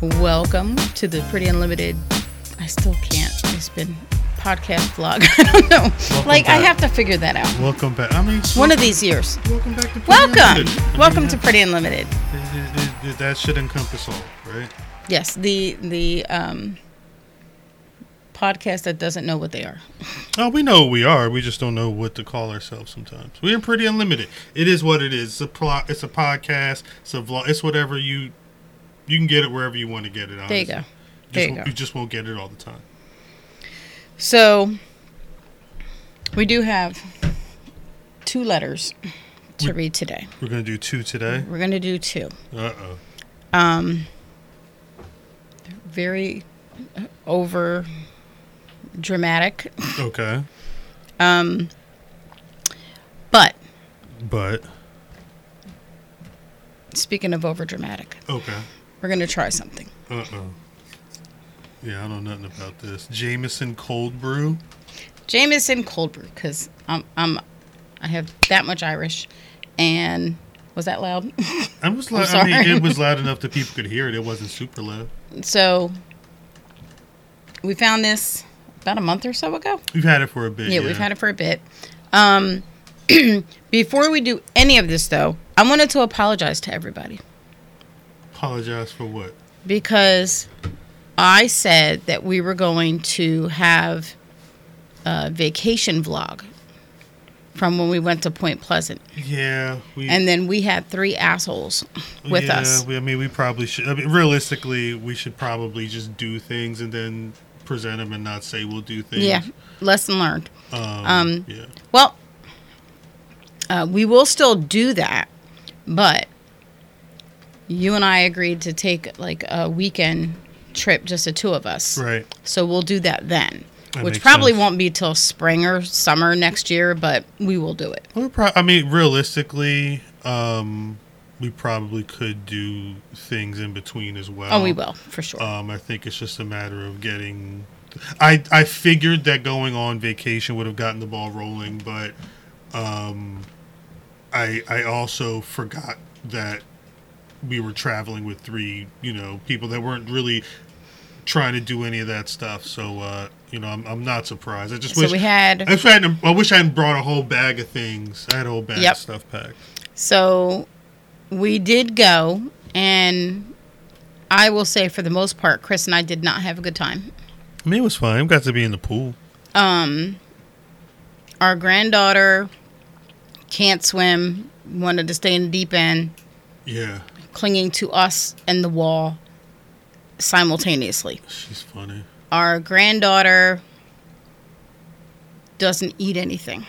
Welcome to the Pretty Unlimited. I still can't. It's been podcast vlog. I don't know. Welcome like I have to figure that out. Welcome back. I mean, One of these years. welcome back to Pretty Welcome. Unlimited. I Welcome mean, to Pretty Unlimited. it- it- it- that should encompass all, right? Yes, the the um podcast that doesn't know what they are. Oh, we know what we are. We just don't know what to call ourselves sometimes. We are pretty unlimited. It is what it is. It's a plot. It's a podcast. It's a vlog. It's whatever you. You can get it wherever you want to get it. There you honestly. go. Just There you won't- go. You just won't get it all the time. So we do have two letters to We- read today. We're gonna do two today. We're going to do two. Uh oh. Um very over dramatic. Okay. Um but But speaking of over dramatic, okay. We're going to try something. Uh oh. Yeah, I know nothing about this. Jameson cold brew. Jameson cold brew cuz I'm I'm I have that much Irish and was that loud? I was loud. I mean, it was loud enough that people could hear it. It wasn't super loud. so we found this about a month or so ago. We've had it for a bit. Yeah, we've had it for a bit. Um, before we do any of this, though, I wanted to apologize to everybody Apologize for what? because I said that we were going to have a vacation vlog from when we went to Point Pleasant, Yeah, we and then we had three assholes with yeah, us. We, I mean, we probably should. I mean, realistically, we should probably just do things and then present them and not say we'll do things. Yeah, lesson learned. Um, Um, yeah. Well, uh, we will still do that, but you and I agreed to take like a weekend trip, just the two of us. Right. So we'll do that then, That which probably sense. won't be till spring or summer next year, but we will do it. Well, pro- I mean, realistically, um, we probably could do things in between as well. oh, we will for sure. Um, I think it's just a matter of getting. I I figured that going on vacation would have gotten the ball rolling, but um, I I also forgot that we were traveling with three you know people that weren't really trying to do any of that stuff. So uh, you know, I'm I'm not surprised. I just so wish we had I, wish I, hadn't- I wish I hadn't brought a whole bag of things. I had a whole bag Yep. of stuff packed. so we did go, and I will say for the most part, Chris and I did not have a good time. I mean, it was fine. We got to be in the pool. um our granddaughter can't swim wanted to stay in the deep end Yeah, clinging to us and the wall simultaneously she's funny. our granddaughter doesn't eat anything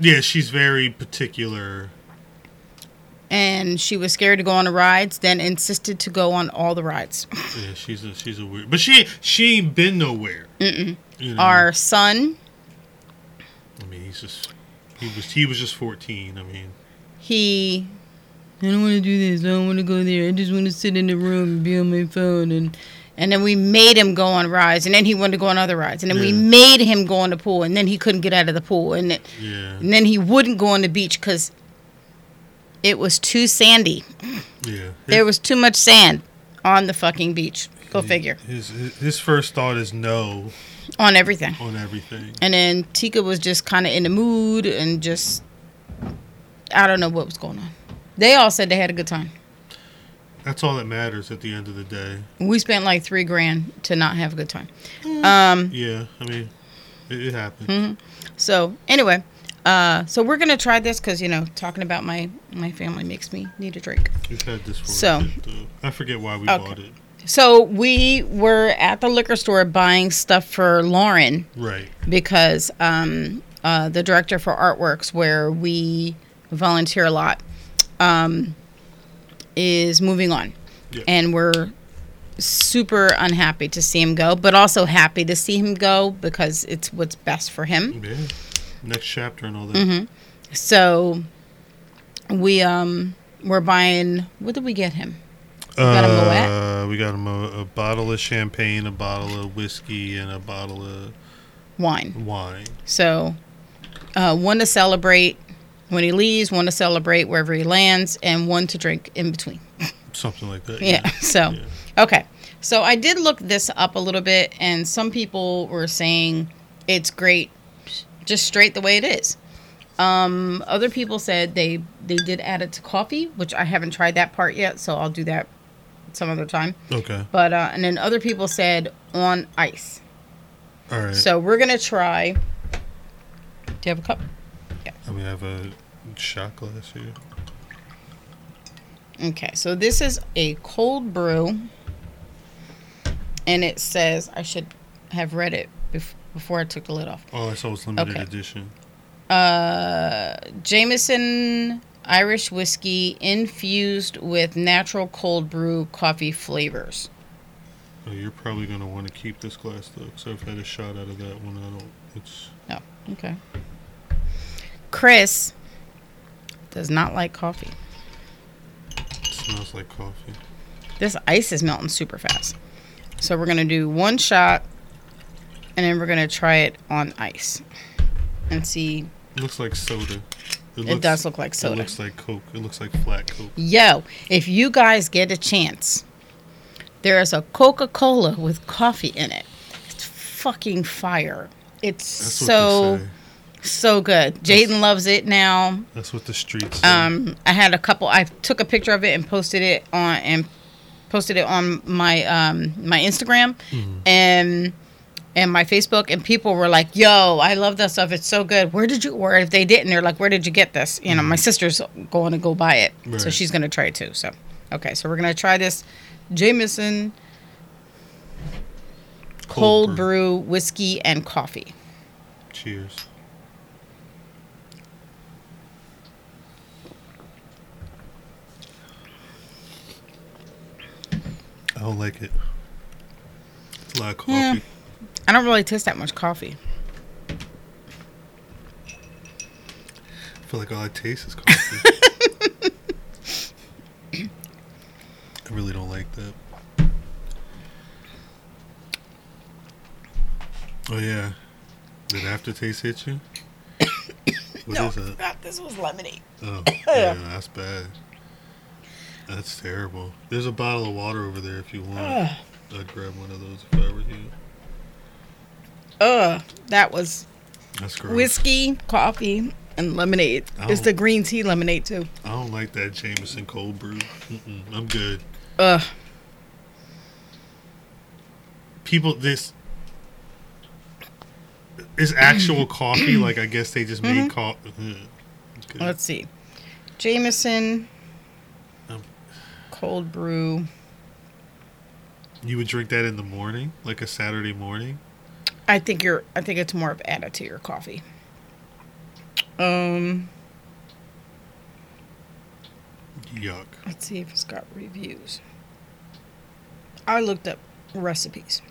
Yeah, she's very particular. and she was scared to go on the rides then insisted to go on all the rides Yeah, she's a she's a weird, but she she ain't been nowhere. You know? our son I mean, he's just he was he was just fourteen. I mean, he I don't want to do this. I don't want to go there. I just want to sit in the room and be on my phone and and then we made him go on rides and then he wanted to go on other rides and then we made him go on the pool and then he couldn't get out of the pool and, it, yeah, and then he wouldn't go on the beach because it was too sandy. yeah. There was too much sand on the fucking beach. Go figure. His his his first thought is no On everything. on everything. And then Tika was just kind of in the mood and just I don't know what was going on. They all said they had a good time. That's all that matters at the end of the day. We spent like three grand to not have a good time. Um, Yeah, I mean, it, it happens. mhm. So anyway, uh, so we're gonna try this because you know talking about my my family makes me need a drink. We've had this for So- a bit. I forget why we Okay. bought it. So we were at the liquor store buying stuff for Lauren Right. because um, uh, the director for Artworks, where we volunteer a lot, um, is moving on, Yeah. and we're super unhappy to see him go, but also happy to see him go because it's what's best for him. Yeah. Next chapter and all that. hmm So we um we're buying. What did we get him? got a Uh, we got him a, a bottle of champagne, a bottle of whiskey, and a bottle of Wine. wine. So uh, one to celebrate when he leaves, one to celebrate wherever he lands, and one to drink in between. Something like that. Yeah. So Yeah. Okay. So I did look this up a little bit, and some people were saying it's great just straight the way it is. Um, other people said they they did add it to coffee, which I haven't tried that part yet, so I'll do that some other time. Okay. But uh, and then other people said on ice. All right. So we're gonna try. Do you have a cup? I mean, I have a shot glass here. Okay, so this is a cold brew, and it says I should have read it bef- before I took the lid off. Oh, saw it's limited Okay. edition. Uh, Jameson Irish whiskey infused with natural cold brew coffee flavors. Oh, you're probably gonna want to keep this glass though, because I've had a shot out of that one. I don't. It's Oh, okay. Chris does not like coffee. it smells like coffee. This ice is melting super fast. So we're gonna do one shot, and then we're gonna try it on ice, and see. It looks like soda. It does look like soda. It looks like Coke. It looks like flat Coke. Yo, if you guys get a chance, there is a Coca Cola with coffee in it. It's fucking fire. It's That's so what they say. So good. Jaden loves it now. That's what the streets. Um, I had a couple. I took a picture of it and posted it on and posted it on my um my Instagram Mm-hmm. and and my Facebook. And people were like, "Yo, I love that stuff. It's so good. Where did you? Or if they didn't, they're like, "Where did you get this?" You know, my sister's going to go buy it, so Mm-hmm. She's gonna try it too. So, okay, so we're gonna try this Jameson cold, brew whiskey and coffee. Cheers. I don't like it. It's a lot of coffee. Yeah. I don't really taste that much coffee. I feel like all I taste is coffee. I really don't like that. Oh yeah, did aftertaste hit you? What is no, I that? this was lemonade. Oh, yeah, that's bad. That's terrible. There's a bottle of water over there if you want. Ugh. I'd grab one of those if I were you. Ugh, that was That's gross. whiskey, coffee, and lemonade. It's the green tea lemonade too. I don't like that Jameson cold brew. Mm-mm, I'm good. Ugh. People, this is actual coffee. Like I guess they just made mm-hmm. coffee. Mm, Let's see. Jameson. Cold brew. You would drink that in the morning, like a Saturday morning. I think you're. I think it's more of added to your coffee. Um, Yuck. let's see if it's got reviews. I looked up recipes.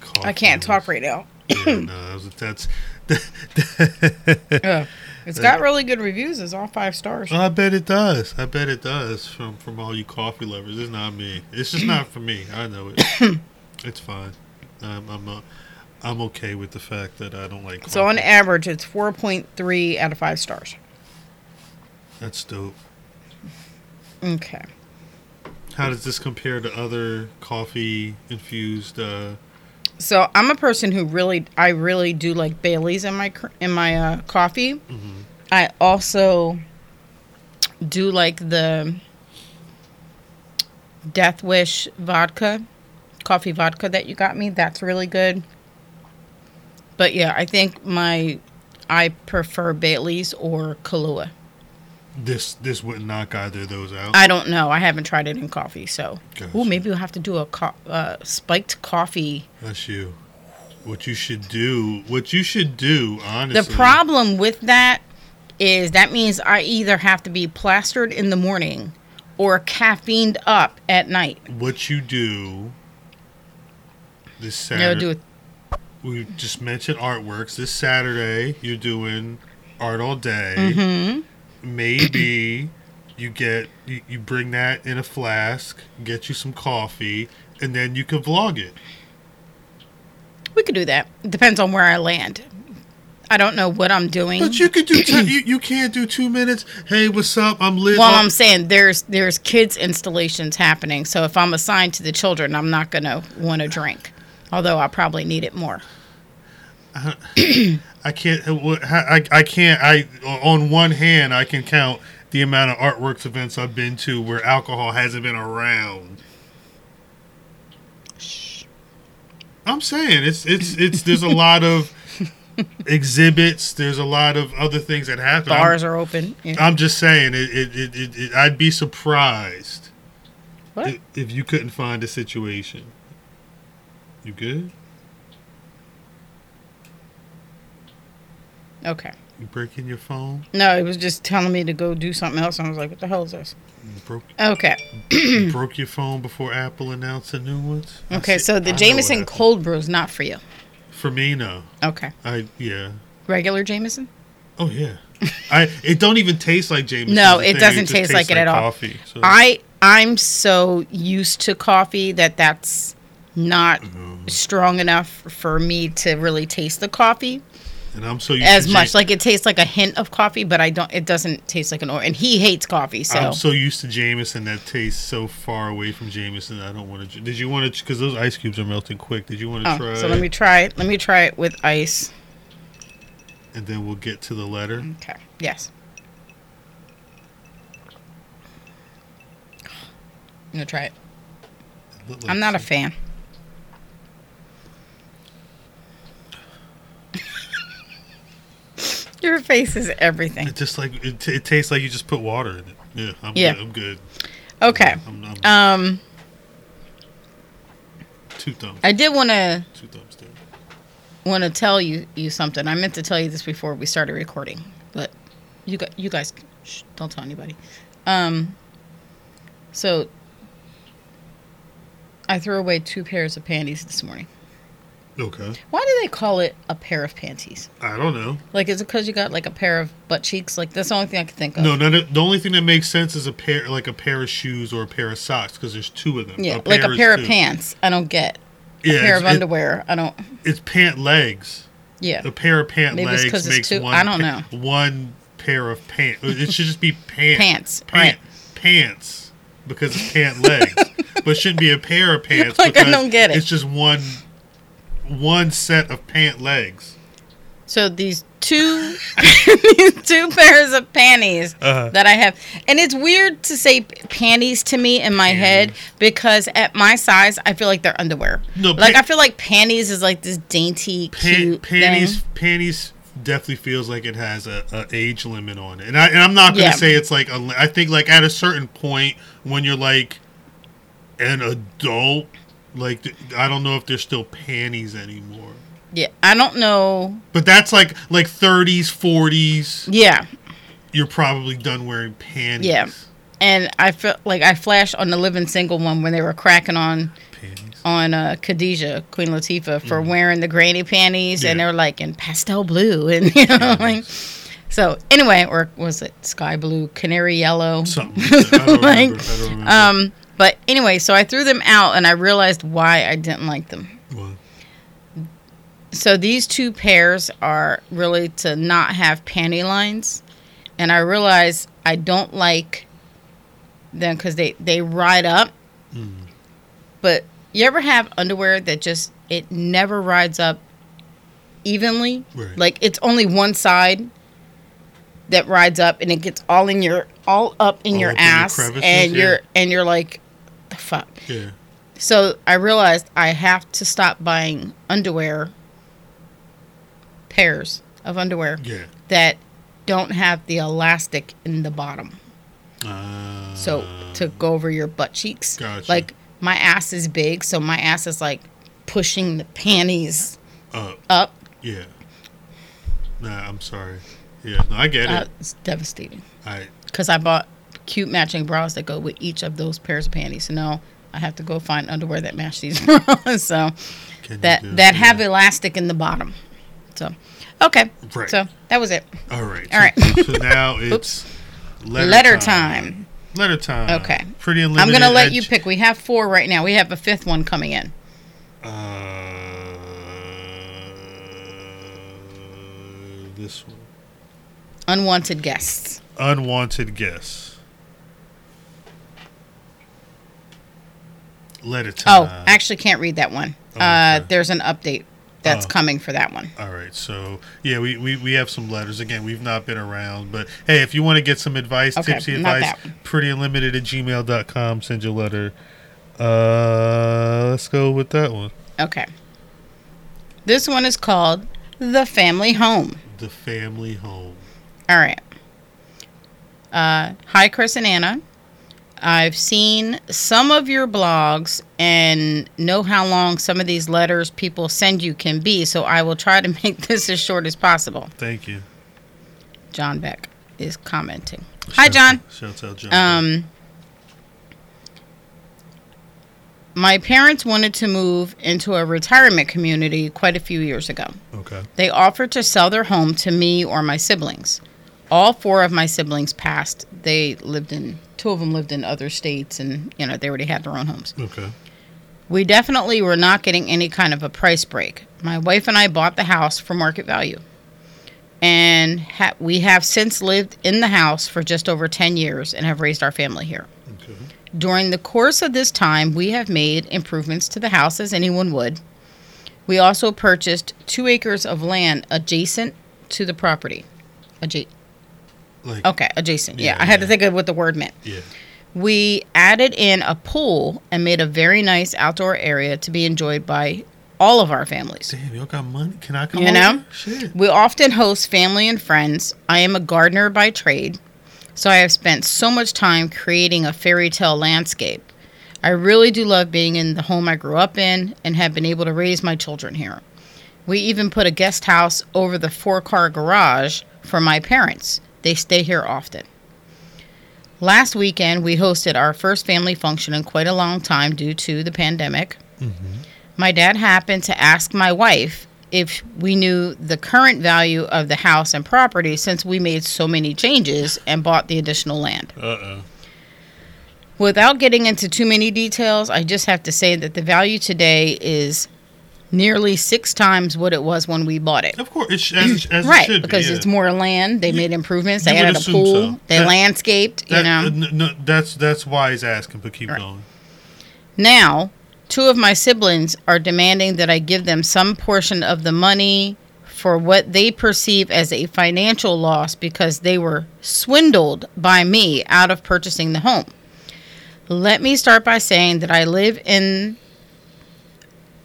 Coffee I can't was- talk right now. Yeah, no, that's. Ugh. It's got really good reviews. It's all five stars. I bet it does. I bet it does. From from all you coffee lovers, it's not me. It's just not for me. I know it. it's fine. I'm I'm, uh, I'm okay with the fact that I don't like. Coffee. So on average, it's four point three out of five stars. that's dope. Okay. How does this compare to other coffee infused? Uh, So I'm a person who really, I really do like Bailey's in my in my uh, coffee. mhm. I also do like the Death Wish vodka, coffee vodka that you got me. That's really good. But yeah, I think my I prefer Bailey's or Kahlua. This this wouldn't knock either of those out. I don't know. I haven't tried it in coffee, so. Gotcha. Ooh, maybe we'll have to do a co- uh, spiked coffee. That's you. What you should do. What you should do. Honestly. The problem with that is that means I either have to be plastered in the morning or caffeined up at night. What you do. This Saturday. do it. we just mentioned artworks. This Saturday, you're doing art all day. Mm-hmm. Maybe you get you, you bring that in a flask, get you some coffee, and then you can vlog it. We could do that. It depends on where I land. I don't know what I'm doing. But you could do. T- you, you can't do two minutes. Hey, what's up? I'm lit. well, up. I'm saying there's there's kids installations happening. So if I'm assigned to the children, I'm not gonna want to drink. Although I probably need it more. I can't. uh, I, I can't. I on one hand, I can count the amount of artworks events I've been to where alcohol hasn't been around. I'm saying it's it's it's. There's a lot of exhibits. There's a lot of other things that happen. I'm- Bars are open. Yeah. I'm just saying, it, it, it, it, it, I'd be surprised if you couldn't find a situation. You good? Okay. You breaking your phone? No, it was just telling me to go do something else. And I was like, what the hell is this? You broke, Okay. you broke your phone before Apple announced the new ones? Okay. So the Jameson cold brew is not for you. For me, no. Okay. I yeah. Regular Jameson? Oh yeah. I it don't even taste like Jameson. No, it doesn't just taste tastes like it at all. Coffee. So. I I'm so used to coffee that that's not Mm-hmm. strong enough for me to really taste the coffee and I'm so used as to much. Like it tastes like a hint of coffee, but I don't. It doesn't taste like an or. And he hates coffee, so I'm so used to Jameson that tastes so far away from Jameson. I don't want to. Did you want to? Because those ice cubes are melting quick. Did you want to Oh, try? so let me try it. Let me try it with ice. and then we'll get to the letter. Okay. Yes. I'm gonna try it. It I'm not a fan. Your face is everything. It just like it, t- it tastes like you just put water in it. Yeah, I'm Yeah. good. I'm good. Okay. I'm, I'm Um, two thumbs. I did want to two thumbs down. want to tell you you something. I meant to tell you this before we started recording, but you got you guys shh, don't tell anybody. Um, so I threw away two pairs of panties this morning. Okay. Why do they call it a pair of panties? I don't know. Like, is it because you got like a pair of butt cheeks? Like, that's the only thing I can think of. No, none of, the only thing that makes sense is a pair, like a pair of shoes or a pair of socks, because there's two of them. Yeah, like a pair of two. pants. I don't get. A Yeah, pair of it- underwear. I don't. it's pant legs. Yeah. A pair of pant Maybe legs makes two- one. I don't know. One pair of pants. Uh, it should just be pants. Pants, Pant, right. Pants, because it's pant legs, but it shouldn't be a pair of pants. Like, I don't get it. It's just one, one set of pant legs. So these two, these two pairs of panties Uh-huh. that I have, and it's weird to say panties to me in my head because at my size, I feel like they're underwear. No, like pa- I feel like panties is like this dainty, Pan- cute panties, thing. panties definitely feels like it has a, a age limit on it, and I and I'm not gonna Yeah. say it's like a, I think like at a certain point when you're like an adult, like I don't know if there's still panties anymore. Yeah, I don't know. But that's like like 30s, 40s. Yeah, You're probably done wearing panties. Yeah. and I felt like I flashed on the living single one when they were cracking on Panties. on uh, Khadijah, Queen Latifah, for wearing the granny panties, and Mm. They're like in pastel blue, and you know, like. So anyway, or was it sky blue, canary yellow? Something. Like that. I don't Like, remember. I don't remember. Um, but anyway, so I threw them out, and I realized why I didn't like them. Well, So these two pairs are really to not have panty lines, and I realized I don't like them because they they ride up. Mm. But you ever have underwear that just it never rides up evenly? Right. Like it's only one side that rides up, and it gets all in your all up in All your up in ass, crevices, and yeah. you're and you're like, fuck. yeah. So I realized I have to stop buying underwear pairs of underwear Yeah. that don't have the elastic in the bottom. Uh, So to go over your butt cheeks. Gotcha. Like my ass is big, so my ass is like pushing the panties up. up. yeah. Nah, I'm sorry. Yeah, no, I get Uh, it. it's devastating. I Because I bought cute matching bras that go with each of those pairs of panties. So now I have to go find underwear that match these bras. so can that that yeah. have elastic in the bottom. So okay. Right. So that was it. All right. All right. So, so now it's letter, Letter time. Letter time. Okay. Pretty I'm gonna let you pick. We have four right now. We have a fifth one coming in. Uh, this one. Unwanted guests. Unwanted guests. Let it Oh, time. actually, can't read that one. Oh, Uh, okay. there's an update that's Oh. coming for that one. All right, so yeah, we, we, we have some letters. Again, we've not been around, but hey, if you want to get some advice, Okay, tipsy advice, that one. prettyunlimited at gmail.com, send your letter. Uh, let's go with that one. Okay. This one is called The Family Home. The family home. All right. Uh, hi, Chris and Anna. I've seen some of your blogs and know how long some of these letters people send you can be, so I will try to make this as short as possible. Thank you. John Beck is commenting. Hi, John. out- Shouts out, John. Um, my parents wanted to move into a retirement community quite a few years ago. okay. They offered to sell their home to me or my siblings. All four of my siblings passed. They lived in two of them lived in other states and you know they already had their own homes. Okay. We definitely were not getting any kind of a price break. My wife and I bought the house for market value. And ha- we have since lived in the house for just over 10 years and have raised our family here. Okay. During the course of this time, we have made improvements to the house as anyone would. We also purchased two acres of land adjacent to the property. Adja- Like, okay, adjacent. Yeah, Yeah, I had to think of what the word meant. yeah. We added in a pool and made a very nice outdoor area to be enjoyed by all of our families. Damn, y'all got money? Can I come You over? know? We often host family and friends. I am a gardener by trade, so I have spent so much time creating a fairy tale landscape. I really do love being in the home I grew up in and have been able to raise my children here. We even put a guest house over the four car garage for my parents. They stay here often. Last weekend, we hosted our first family function in quite a long time due to the pandemic. My dad happened to ask my wife if we knew the current value of the house and property since we made so many changes and bought the additional land. Uh oh. Without getting into too many details, I just have to say that the value today is nearly six times what it was when we bought it. Of course, it sh- as, it- as it Right, should because be, yeah. it's more land. They made improvements. They added a pool. so. They That- landscaped. That- you know. uh, no, that's that's why he's asking, but keep Right. going. Now, two of my siblings are demanding that I give them some portion of the money for what they perceive as a financial loss because they were swindled by me out of purchasing the home. Let me start by saying that I live in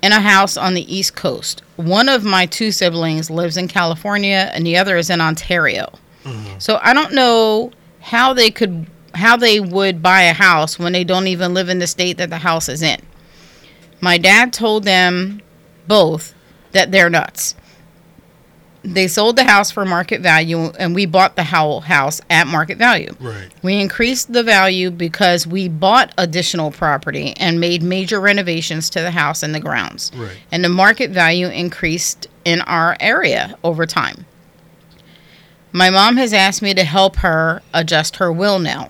in a house on the East Coast. One of my two siblings lives in California and the other is in Ontario. Mm-hmm. So I don't know how they could how they would buy a house when they don't even live in the state that the house is in. My dad told them both that they're nuts. They sold the house for market value and we bought the Howell house at market value. Right. We increased the value because we bought additional property and made major renovations to the house and the grounds. Right. And the market value increased in our area over time. My mom has asked me to help her adjust her will now.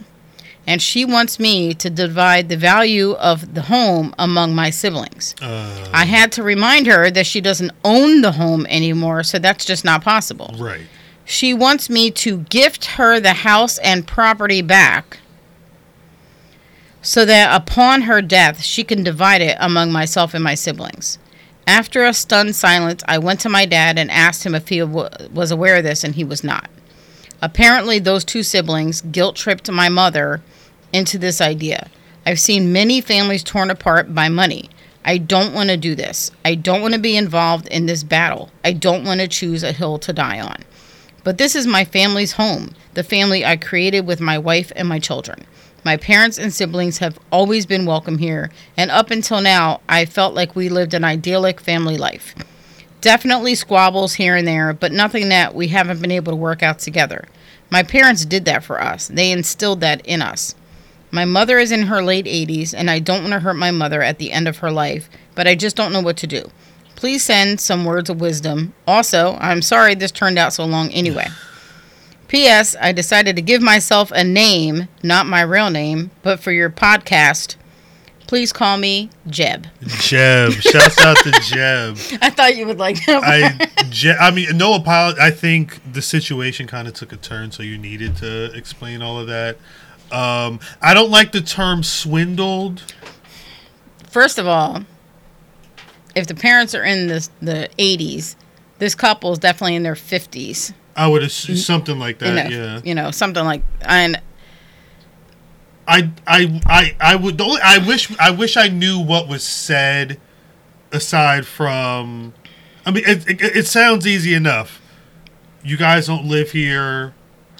And she wants me to divide the value of the home among my siblings. Uh, I had to remind her that she doesn't own the home anymore, so that's just not possible. right. She wants me to gift her the house and property back so that upon her death she can divide it among myself and my siblings. After a stunned silence, I went to my dad and asked him if he w- was aware of this, and he was not. Apparently, those two siblings guilt tripped my mother into this idea. I've seen many families torn apart by money. I don't want to do this. I don't want to be involved in this battle. I don't want to choose a hill to die on. But this is my family's home, the family I created with my wife and my children. My parents and siblings have always been welcome here, and up until now, I felt like we lived an idyllic family life. Definitely squabbles here and there, but nothing that we haven't been able to work out together. My parents did that for us, they instilled that in us. My mother is in her late 80s, and I don't want to hurt my mother at the end of her life, but I just don't know what to do. Please send some words of wisdom. Also, I'm sorry this turned out so long anyway. P.S. I decided to give myself a name, not my real name, but for your podcast, Please call me Jeb. Jeb. Shouts out to Jeb. I thought you would like that. I, Je- I mean, no apology. I think the situation kind of took a turn, so you needed to explain all of that. Um, I don't like the term swindled. First of all, if the parents are in the the 80s, this couple is definitely in their 50s. I would assume something like that. know, yeah. you know, something like and I, I, I, I would. The only, I wish. I wish I knew what was said, aside from. I mean, it, it, it sounds easy enough. You guys don't live here.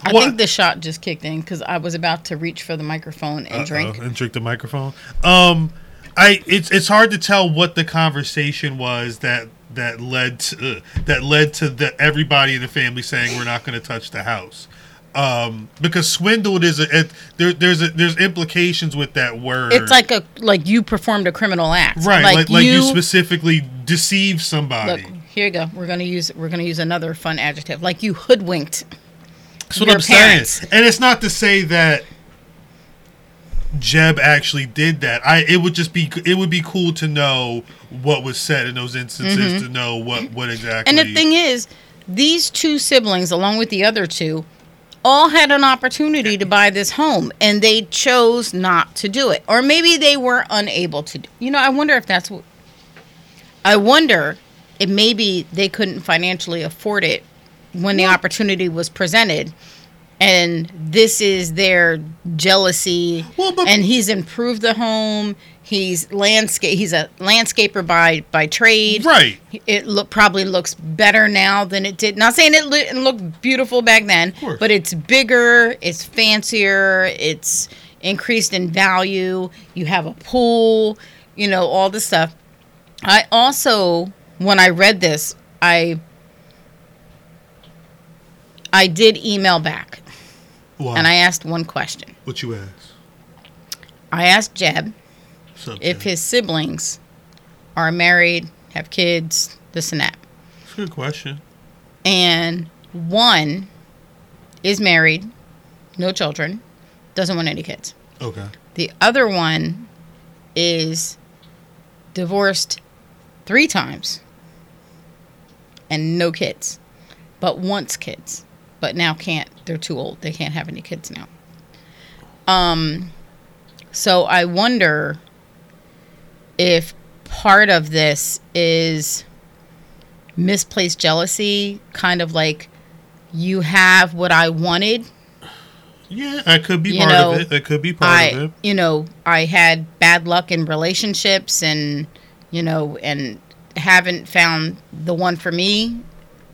I What- think the shot just kicked in because I was about to reach for the microphone and Uh-oh, drink. and drink the microphone. Um, I it's it's hard to tell what the conversation was that that led to uh, that led to the everybody in the family saying we're not going to touch the house. Um, because swindled is a it, there, there's a, there's implications with that word. It's like a like you performed a criminal act, right, like, like, you, specifically deceived somebody. look. Here you go. We're gonna use we're gonna use another fun adjective, like you hoodwinked. That's what I'm parents. saying. And it's not to say that Jeb actually did that. I it would just be it would be cool to know what was said in those instances to know what what exactly. Mm-hmm. And the thing is, these two siblings, along with the other two, all had an opportunity to buy this home and they chose not to do it. Or maybe they were unable to. Do, you know, I wonder if that's what. I wonder if maybe they couldn't financially afford it when the opportunity was presented. And this is their jealousy. Well, but- and he's improved the home. He's landscape. He's a landscaper by by trade right. it look probably looks better now than it did. Not saying it it looked beautiful back then, but it's bigger, it's fancier, it's increased in value. You have a pool, you know, all this stuff. I also, when I read this, I I did email back Wow. and I asked one question. what you asked? I asked Jeb Up, if his siblings are married, have kids, this and that. It's a good question. and one is married, no children, doesn't want any kids. Okay. The other one is divorced three times and no kids, but wants kids, but now can't. They're too old. They can't have any kids now. Um, so I wonder if part of this is misplaced jealousy, kind of like you have what I wanted. Yeah, that could be You part know, of it. That could be part of it. you know, I had bad luck in relationships and, you know, and haven't found the one for me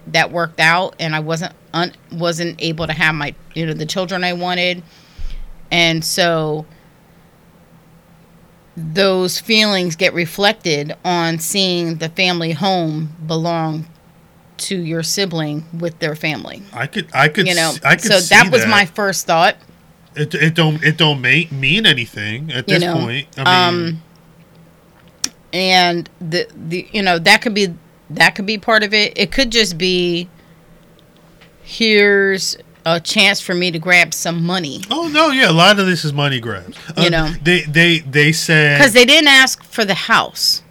that worked out and I wasn't un, wasn't able to have my, you know, the children I wanted. And so those feelings get reflected on seeing the family home belong to your sibling with their family. I could. I could. You know, I could so see that was my first thought. It, it don't. It don't make mean anything at You this know, point. I mean, um, and the the you know that could be that could be part of it. It could just be here's a chance for me to grab some money oh no, yeah. A lot of this is money grabs. You Uh, know. they they they said because they didn't ask for the house.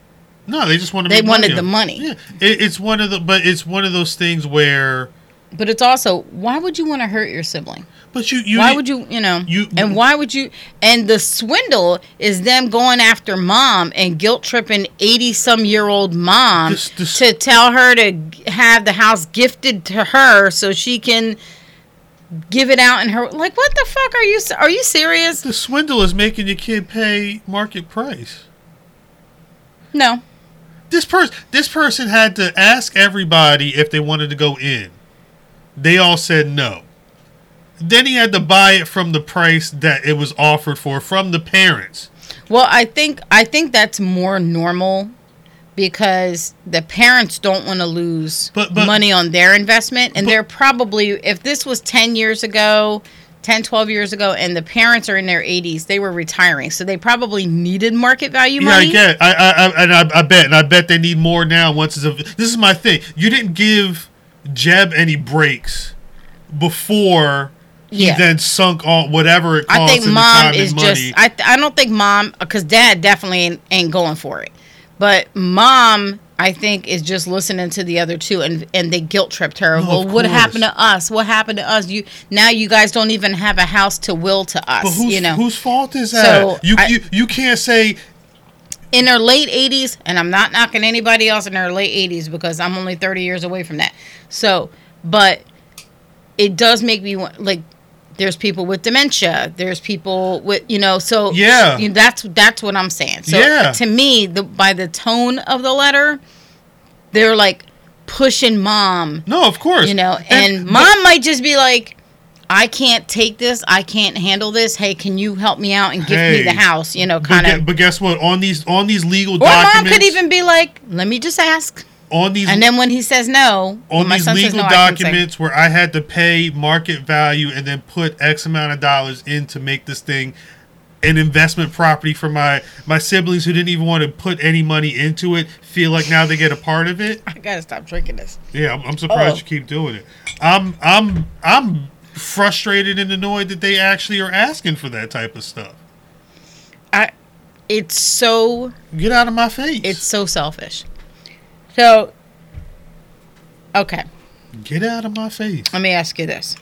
no. They just wanted. They wanted money the money. Yeah, it, it's one of the. But it's one of those things where. But it's also why would you want to hurt your sibling? But you you why would you you know you- and why would you and the swindle is them going after mom and guilt tripping 80 some year old mom This- this- to tell her to have the house gifted to her so she can give it out in her like what the fuck are you are you serious the swindle is making your kid pay market price. no This person this person had to ask everybody if they wanted to go in. They all said no. Then he had to buy it from the price that it was offered for from the parents. Well, I think I think that's more normal because the parents don't want to lose But- but- money on their investment and But- they're probably if this was 10 years ago 10 12 years ago and the parents are in their 80s they were retiring so they probably needed market value money. Yeah, money I get. I, I, I and I, I bet, and I bet they need more now. Once it's a, this is my thing. You didn't give Jeb any breaks before he Yeah. then sunk on whatever it costs I think in mom is just. I I don't think mom because dad definitely ain't, ain't going for it, but mom I think is just listening to the other two and and they guilt tripped her. No, well, what course. happened to us? What happened to us? You now you guys don't even have a house to will to us. but whose, you know, whose fault is that? So, you, I- you you can't say in her late 80s and i'm not knocking anybody else in her late 80s because i'm only 30 years away from that so but it does make me want like there's people with dementia there's people with you know so Yeah. you- that's that's what i'm saying so Yeah. to me the by the tone of the letter they're like pushing mom no, of course. you know and, but- mom might just be like i can't take this i can't handle this hey can you help me out and give me the house you know But, kind of but guess what? On these on these legal or documents, mom could even be like, "Let me just ask," on these and then when he says no, on these legal no, I documents where I had to pay market value and then put X amount of dollars in to make this thing an investment property for my my siblings who didn't even want to put any money into it feel like now they get a part of it. "I gotta stop drinking this." Yeah, I'm, I'm surprised Oh. you keep doing it. I'm I'm I'm frustrated and annoyed that they actually are asking for that type of stuff. I, it's so Get out of my face. it's so selfish. So, okay, get out of my face. let me ask you this: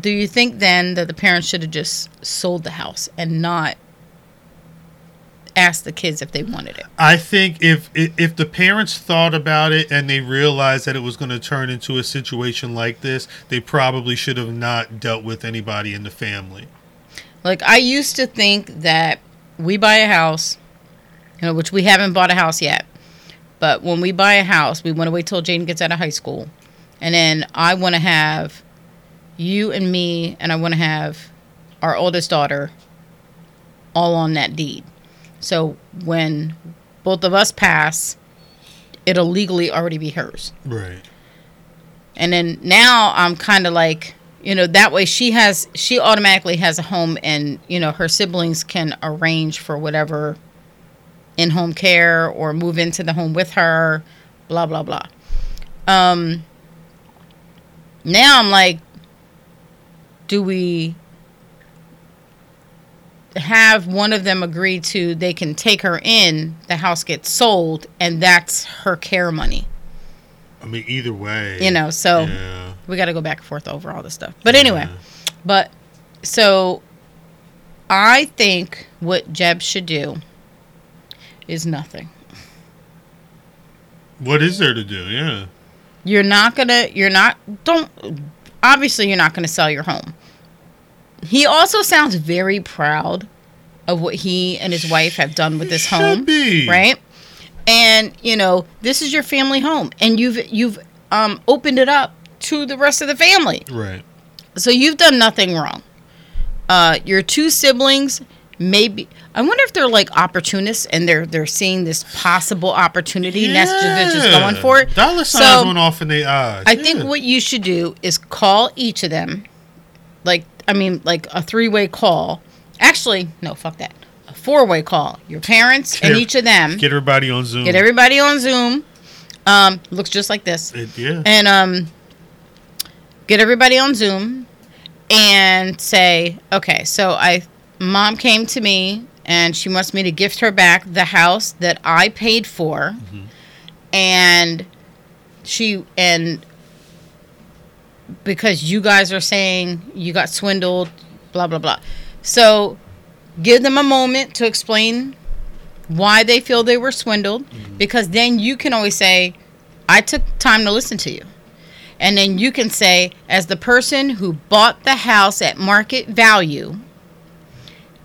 Do you think then that the parents should have just sold the house and not asked the kids if they wanted it? I think if if the parents thought about it and they realized that it was going to turn into a situation like this, they probably should have not dealt with anybody in the family. Like I used to think that we buy a house, you know, which we haven't bought a house yet. But when we buy a house, we want to wait till Jane gets out of high school. And then I want to have you and me and I want to have our oldest daughter all on that deed. So when both of us pass, it'll legally already be hers. Right. And then now I'm kind of like, you know, that way she has, she automatically has a home and, you know, her siblings can arrange for whatever in home care or move into the home with her, blah, blah, blah. Um, now I'm like, do we have one of them agree to they can take her in, the house gets sold, and that's her care money? I mean, either way. You know, so Yeah. we got to go back and forth over all this stuff. But anyway, but so I think what Jeb should do is nothing. What is there to do? Yeah. You're not gonna. You're not. Don't. Obviously, you're not gonna sell your home. He also sounds very proud of what he and his wife have done with this Should home. be. right? And you know, this is your family home, and you've you've um, opened it up to the rest of the family. Right. So you've done nothing wrong. Uh, your two siblings, maybe. I wonder if they're like opportunists and they're they're seeing this possible opportunity and that's just, they're just going for it. Dollar signs So- went off in their eyes. I think what you should do is call each of them, like I mean, like a three way call. Actually, no, fuck that. Four way call. Your parents and Get- each of them. Get everybody on Zoom. Get everybody on Zoom. Um, looks just like this. It- yeah. And um, get everybody on Zoom and say, okay, so I, mom came to me and she wants me to gift her back the house that I paid for, and she and because you guys are saying you got swindled, blah blah blah. So give them a moment to explain why they feel they were swindled mm-hmm. because then you can always say I took time to listen to you. And then you can say as the person who bought the house at market value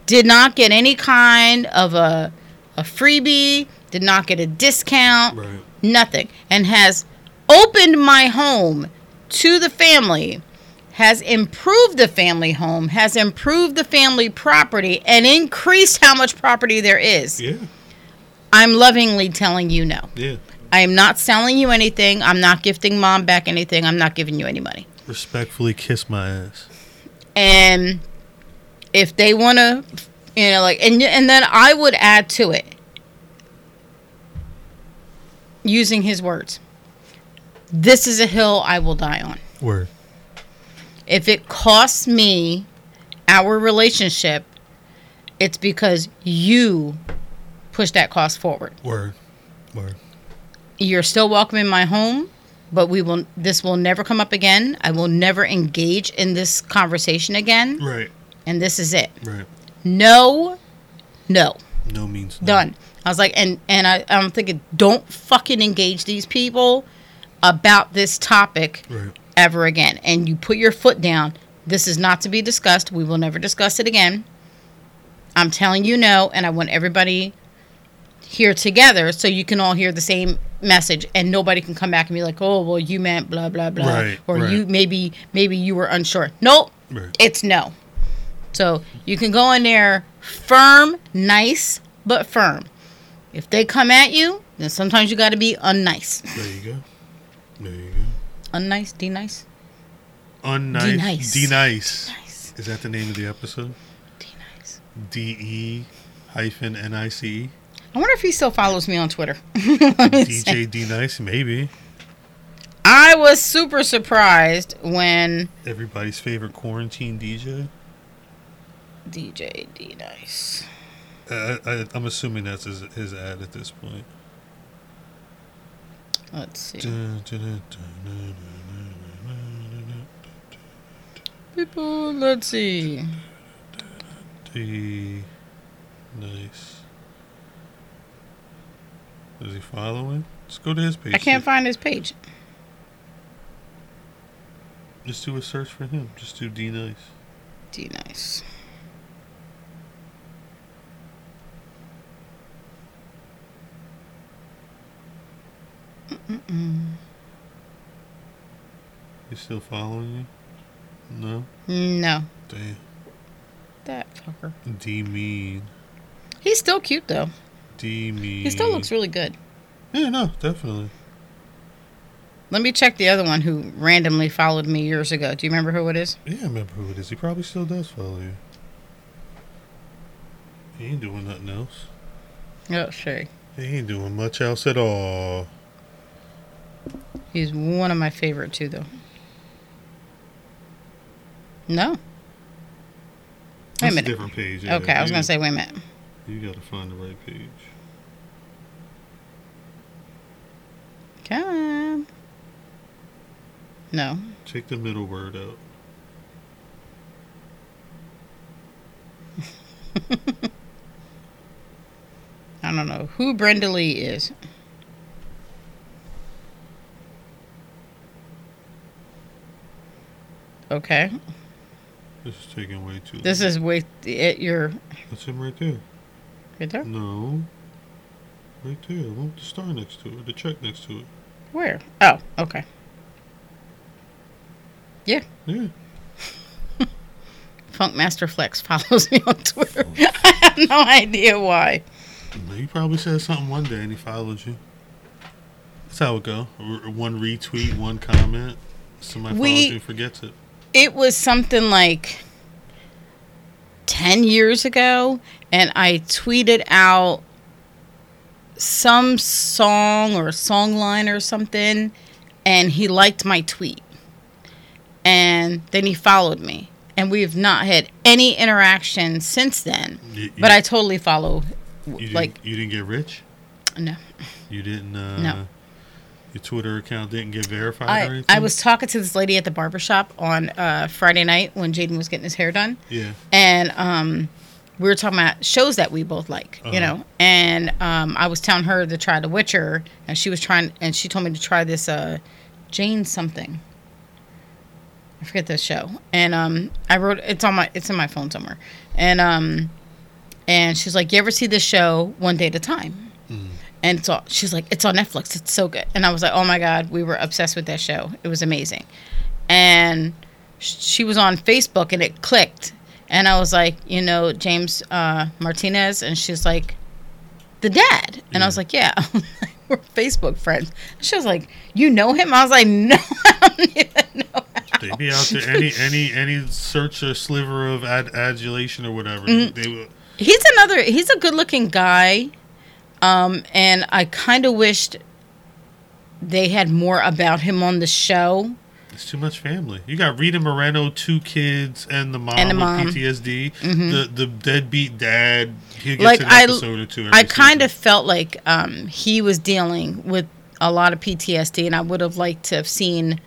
did not get any kind of a a freebie, did not get a discount, right. nothing and has opened my home to the family has improved the family home has improved the family property and increased how much property there is Yeah. i'm lovingly telling you no Yeah. i am not selling you anything i'm not gifting mom back anything i'm not giving you any money Respectfully kiss my ass. and if they want to you know like and and then i would add to it using his words This is a hill I will die on. Word. If it costs me our relationship, it's because you push that cost forward. Word. Word. You're still welcome in my home, but we will this will never come up again. I will never engage in this conversation again, Right. and this is it. Right. No. No. No means no. Done. I was like, and and I, I'm thinking, don't fucking engage these people about this topic Right. Ever again. And you put your foot down. This is not to be discussed. We will never discuss it again. I'm telling you no, and I want everybody here together so you can all hear the same message and nobody can come back and be like, "Oh, well, you meant blah blah blah," Right, or right. you maybe maybe you were unsure. Nope, Right. it's no. So you can go in there firm, nice, but firm. If they come at you, then sometimes you got to be unnice. There you go. There you go. Unnice, de nice, Unnice. D nice. Is that the name of the episode? de nice. D E hyphen N I C E. I wonder if he still follows me on Twitter. Let me see. DJ D nice. Maybe. I was super surprised when Everybody's favorite quarantine DJ. DJ D Nice. Uh, I, I'm assuming that's his, his ad at this point. Let's see. People, let's see. D nice. Is he following? Let's go to his page. I can't find his page. Just do a search for him. Just do D nice. D Nice. Mm-mm. He's still following you? No? No, Damn. that fucker. D mean. He's still cute though. D mean. He still looks really good. Yeah, no, definitely. Let me check the other one who randomly followed me years ago. Do you remember who it is? Yeah, I remember who it is. He probably still does follow you. He ain't doing nothing else. Oh, sure. He ain't doing much else at all. He's one of my favorite too, though. No. Wait a That's a different page. yeah. Okay, I was You- gonna say, wait a minute. You gotta find the right page. Come on. No. Take the middle word out. I don't know who Brenda Lee is. Okay. This is taking way too long. This is way it, you're That's him right there. right there. No. Right there. Look, the star next to it. The check next to it. Where? Oh, okay. Yeah. Funkmaster Flex follows me on Twitter. I have no idea why. He probably said something one day and he followed you. That's how it go. R- One retweet, one comment. Somebody We- follows you and forgets it. It was something like 10 years ago, and I tweeted out some song or song line or something, and he liked my tweet. And then he followed me. And we've not had any interaction since then. You, you, But I totally follow, you didn't, like, you didn't get rich. no. You didn't. Uh, No. Your Twitter account didn't get verified or I, anything. I was talking to this lady at the barbershop on uh, Friday night when Jaden was getting his hair done. Yeah. and um, we were talking about shows that we both like, you Uh-huh. know. And um, I was telling her to try The Witcher, and she was trying, and she told me to try this uh, Jane something. I forget the show, and um, I wrote it's on my it's in my phone somewhere, and um, and she's like, "You ever see this show One Day at a Time?" Mm. And it's all she's like, "It's on Netflix. It's so good." And I was like, "Oh my god, we were obsessed with that show. It was amazing." And she was on Facebook, and it clicked, and I was like, "You know, James uh, Martinez," and she's like, "The dad," and I was like, "Yeah." We're Facebook friends. She was like, "You know him?" I was like, "No, I don't even know." They be out there any any any search or sliver of ad, adulation or whatever. Mhm. They will. He's another. He's a good-looking guy, um, and I kind of wished they had more about him on the show. It's too much family. You got Rita Moreno, two kids, and the mom, and the mom. with PTSD. Mm-hmm. The the deadbeat dad. He gets like an episode I, or two. I kind of felt like um, he was dealing with a lot of PTSD, and I would have liked to have seen,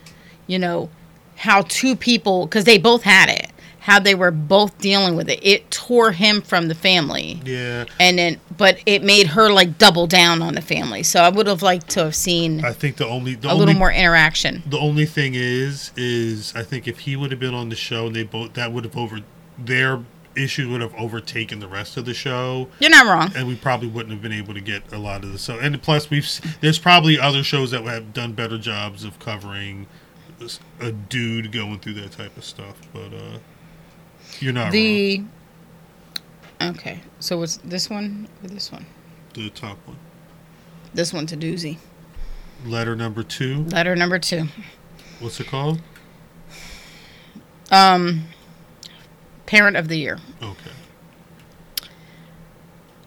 you know, how two people because they both had it how they were both dealing with it. It tore him from the family. Yeah. And then, but it made her like double down on the family. So I would have liked to have seen. I think the only the a only, little more interaction. The only thing is, is I think if he would have been on the show, and they both that would have over their issue would have overtaken the rest of the show. You're not wrong. And we probably wouldn't have been able to get a lot of the so. And plus, we've there's probably other shows that have done better jobs of covering a dude going through that type of stuff, but. uh you're not the. Wrong. Okay, so it's this one or this one? The top one. This one's a doozy. Letter number two. Letter number two. What's it called? Um, Parent of the Year. Okay.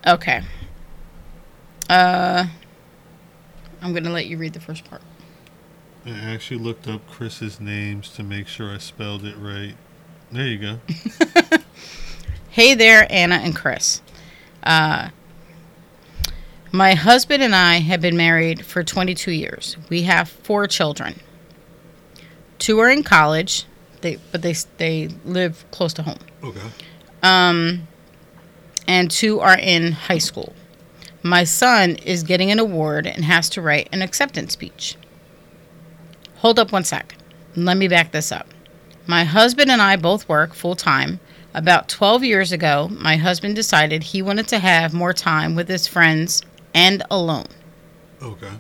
Okay. Uh, I'm gonna let you read the first part. I actually looked up Chris's names to make sure I spelled it right. There you go. hey there, Anna and Chris. Uh, my husband and I have been married for 22 years. We have four children. Two are in college, they but they they live close to home. Okay. Um, and two are in high school. My son is getting an award and has to write an acceptance speech. Hold up one sec. Let me back this up. My husband and I both work full time. About 12 years ago, my husband decided he wanted to have more time with his friends and alone. Okay.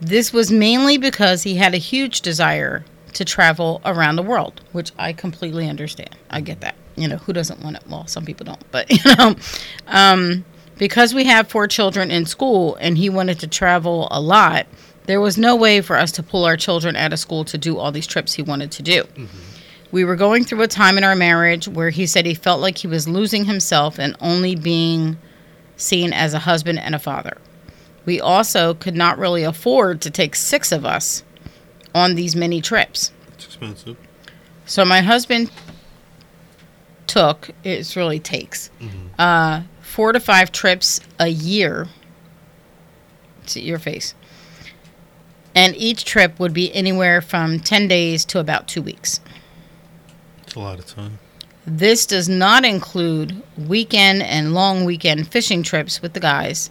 This was mainly because he had a huge desire to travel around the world, which I completely understand. I get that. You know, who doesn't want it? Well, some people don't, but you know, um, because we have four children in school and he wanted to travel a lot, there was no way for us to pull our children out of school to do all these trips he wanted to do. Mm-hmm. We were going through a time in our marriage where he said he felt like he was losing himself and only being seen as a husband and a father. We also could not really afford to take six of us on these many trips. It's expensive. So my husband took, it really takes, mm-hmm. uh, four to five trips a year. See your face and each trip would be anywhere from 10 days to about two weeks. It's a lot of time. This does not include weekend and long weekend fishing trips with the guys.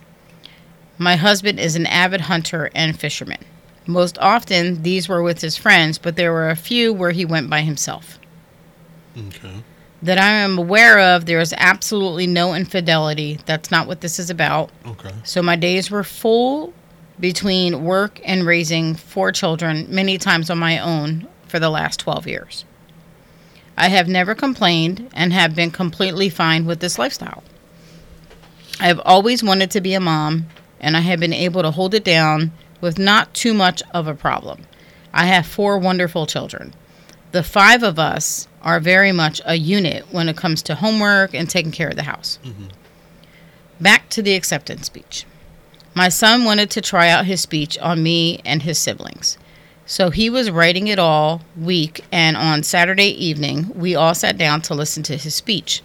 My husband is an avid hunter and fisherman. Most often, these were with his friends, but there were a few where he went by himself. Okay. That I am aware of, there is absolutely no infidelity. That's not what this is about. Okay. So my days were full between work and raising four children, many times on my own, for the last 12 years. I have never complained and have been completely fine with this lifestyle. I have always wanted to be a mom, and I have been able to hold it down with not too much of a problem. I have four wonderful children. The five of us are very much a unit when it comes to homework and taking care of the house. Mm-hmm. Back to the acceptance speech. My son wanted to try out his speech on me and his siblings. So he was writing it all week, and on Saturday evening, we all sat down to listen to his speech.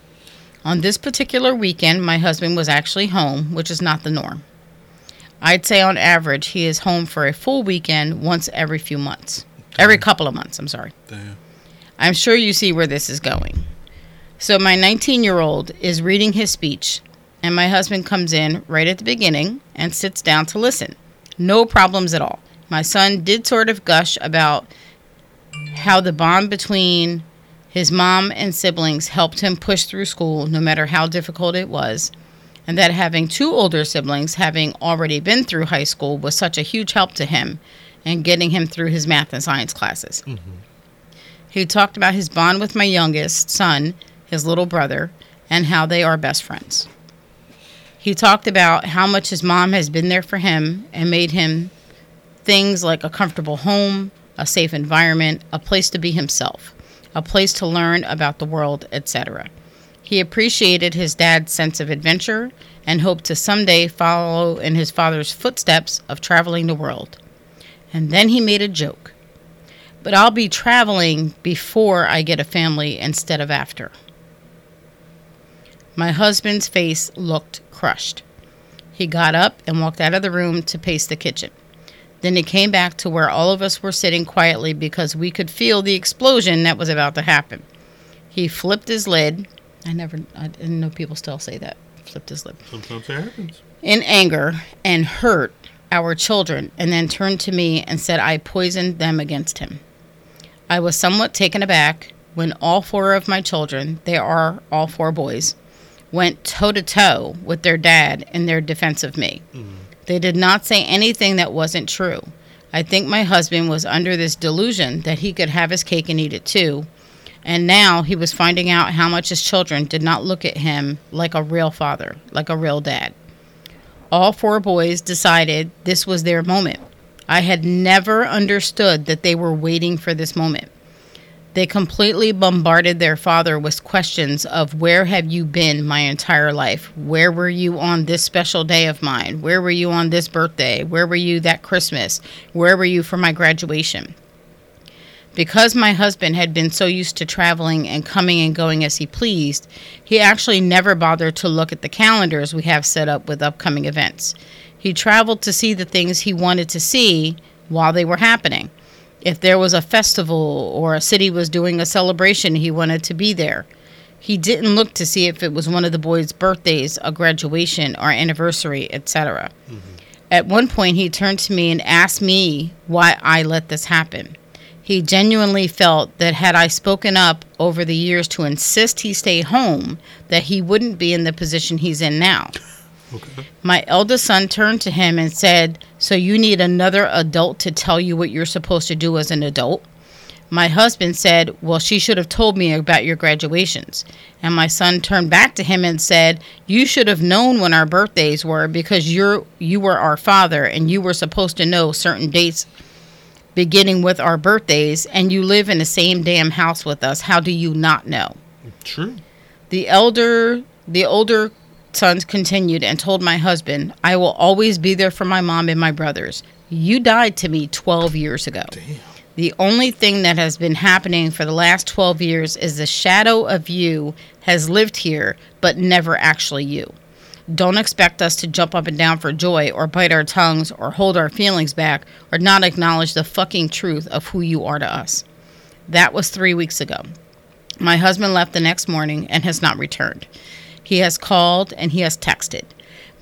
On this particular weekend, my husband was actually home, which is not the norm. I'd say on average, he is home for a full weekend once every few months. Damn. Every couple of months, I'm sorry. Damn. I'm sure you see where this is going. So, my 19 year old is reading his speech, and my husband comes in right at the beginning and sits down to listen. No problems at all. My son did sort of gush about how the bond between his mom and siblings helped him push through school no matter how difficult it was, and that having two older siblings, having already been through high school, was such a huge help to him and getting him through his math and science classes. Mm-hmm. He talked about his bond with my youngest son, his little brother, and how they are best friends. He talked about how much his mom has been there for him and made him things like a comfortable home, a safe environment, a place to be himself, a place to learn about the world, etc. He appreciated his dad's sense of adventure and hoped to someday follow in his father's footsteps of traveling the world. And then he made a joke. But I'll be traveling before I get a family instead of after. My husband's face looked crushed. He got up and walked out of the room to pace the kitchen. Then he came back to where all of us were sitting quietly because we could feel the explosion that was about to happen. He flipped his lid. I never, I didn't know people still say that. Flipped his lid. Sometimes it happens. In anger and hurt our children, and then turned to me and said I poisoned them against him. I was somewhat taken aback when all four of my children, they are all four boys, went toe to toe with their dad in their defense of me. They did not say anything that wasn't true. I think my husband was under this delusion that he could have his cake and eat it too. And now he was finding out how much his children did not look at him like a real father, like a real dad. All four boys decided this was their moment. I had never understood that they were waiting for this moment. They completely bombarded their father with questions of where have you been my entire life? Where were you on this special day of mine? Where were you on this birthday? Where were you that Christmas? Where were you for my graduation? Because my husband had been so used to traveling and coming and going as he pleased, he actually never bothered to look at the calendars we have set up with upcoming events. He traveled to see the things he wanted to see while they were happening. If there was a festival or a city was doing a celebration, he wanted to be there. He didn't look to see if it was one of the boys' birthdays, a graduation, or anniversary, etc. Mm-hmm. At one point, he turned to me and asked me why I let this happen. He genuinely felt that had I spoken up over the years to insist he stay home, that he wouldn't be in the position he's in now. Okay. My eldest son turned to him and said, So you need another adult to tell you what you're supposed to do as an adult? My husband said, Well, she should have told me about your graduations. And my son turned back to him and said, You should have known when our birthdays were because you're you were our father and you were supposed to know certain dates beginning with our birthdays and you live in the same damn house with us. How do you not know? True. The elder, the older sons continued and told my husband, I will always be there for my mom and my brothers. You died to me 12 years ago. Damn. The only thing that has been happening for the last 12 years is the shadow of you has lived here, but never actually you. Don't expect us to jump up and down for joy or bite our tongues or hold our feelings back or not acknowledge the fucking truth of who you are to us. That was three weeks ago. My husband left the next morning and has not returned. He has called and he has texted.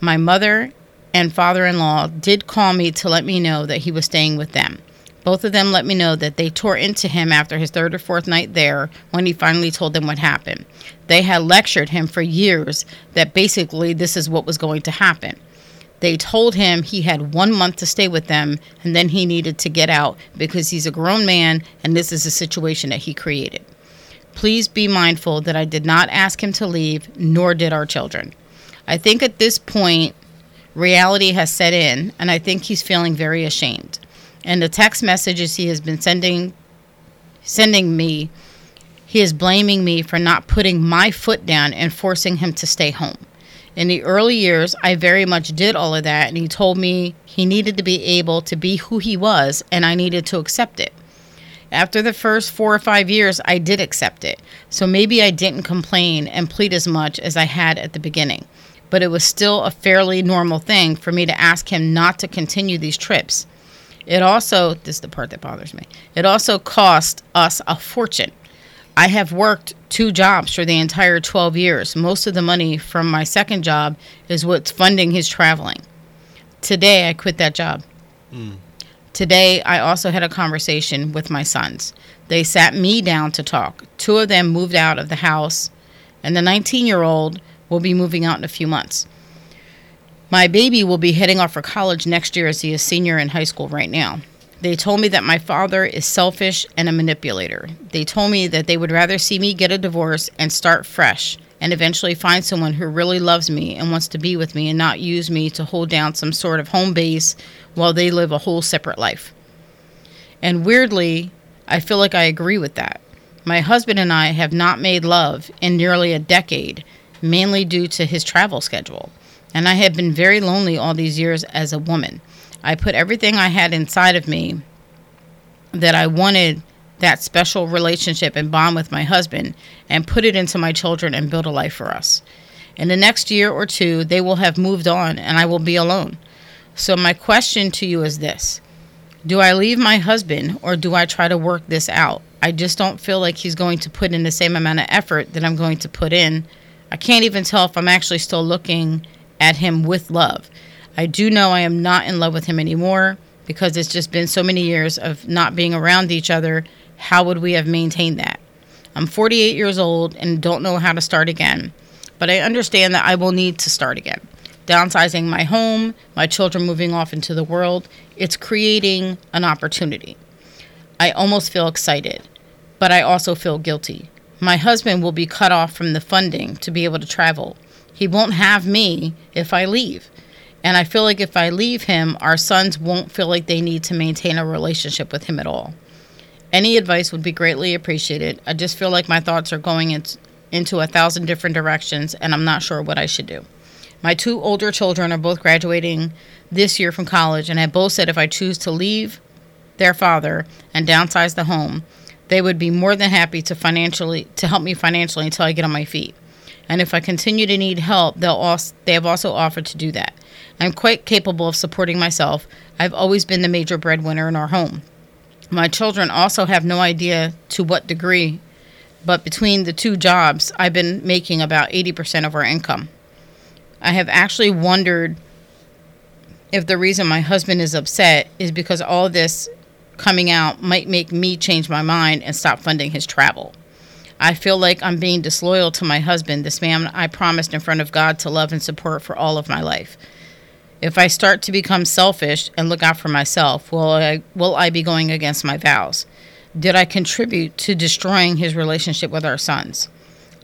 My mother and father in law did call me to let me know that he was staying with them. Both of them let me know that they tore into him after his third or fourth night there when he finally told them what happened. They had lectured him for years that basically this is what was going to happen. They told him he had one month to stay with them and then he needed to get out because he's a grown man and this is a situation that he created. Please be mindful that I did not ask him to leave, nor did our children. I think at this point, reality has set in, and I think he's feeling very ashamed. And the text messages he has been sending sending me, he is blaming me for not putting my foot down and forcing him to stay home. In the early years, I very much did all of that, and he told me he needed to be able to be who he was, and I needed to accept it. After the first four or five years, I did accept it. So maybe I didn't complain and plead as much as I had at the beginning. But it was still a fairly normal thing for me to ask him not to continue these trips. It also, this is the part that bothers me, it also cost us a fortune. I have worked two jobs for the entire 12 years. Most of the money from my second job is what's funding his traveling. Today, I quit that job. Hmm. Today, I also had a conversation with my sons. They sat me down to talk. Two of them moved out of the house, and the 19 year old will be moving out in a few months. My baby will be heading off for college next year as he is senior in high school right now. They told me that my father is selfish and a manipulator. They told me that they would rather see me get a divorce and start fresh and eventually find someone who really loves me and wants to be with me and not use me to hold down some sort of home base while they live a whole separate life. And weirdly, I feel like I agree with that. My husband and I have not made love in nearly a decade, mainly due to his travel schedule. And I have been very lonely all these years as a woman. I put everything I had inside of me that I wanted that special relationship and bond with my husband and put it into my children and build a life for us. In the next year or two, they will have moved on and I will be alone. So, my question to you is this Do I leave my husband or do I try to work this out? I just don't feel like he's going to put in the same amount of effort that I'm going to put in. I can't even tell if I'm actually still looking at him with love. I do know I am not in love with him anymore because it's just been so many years of not being around each other. How would we have maintained that? I'm 48 years old and don't know how to start again, but I understand that I will need to start again. Downsizing my home, my children moving off into the world, it's creating an opportunity. I almost feel excited, but I also feel guilty. My husband will be cut off from the funding to be able to travel. He won't have me if I leave. And I feel like if I leave him, our sons won't feel like they need to maintain a relationship with him at all. Any advice would be greatly appreciated. I just feel like my thoughts are going in, into a thousand different directions, and I'm not sure what I should do. My two older children are both graduating this year from college, and have both said if I choose to leave their father and downsize the home, they would be more than happy to financially to help me financially until I get on my feet. And if I continue to need help, they'll also, they have also offered to do that. I'm quite capable of supporting myself. I've always been the major breadwinner in our home. My children also have no idea to what degree, but between the two jobs, I've been making about 80% of our income. I have actually wondered if the reason my husband is upset is because all this coming out might make me change my mind and stop funding his travel. I feel like I'm being disloyal to my husband, this man I promised in front of God to love and support for all of my life. If I start to become selfish and look out for myself, will I, will I be going against my vows? Did I contribute to destroying his relationship with our sons?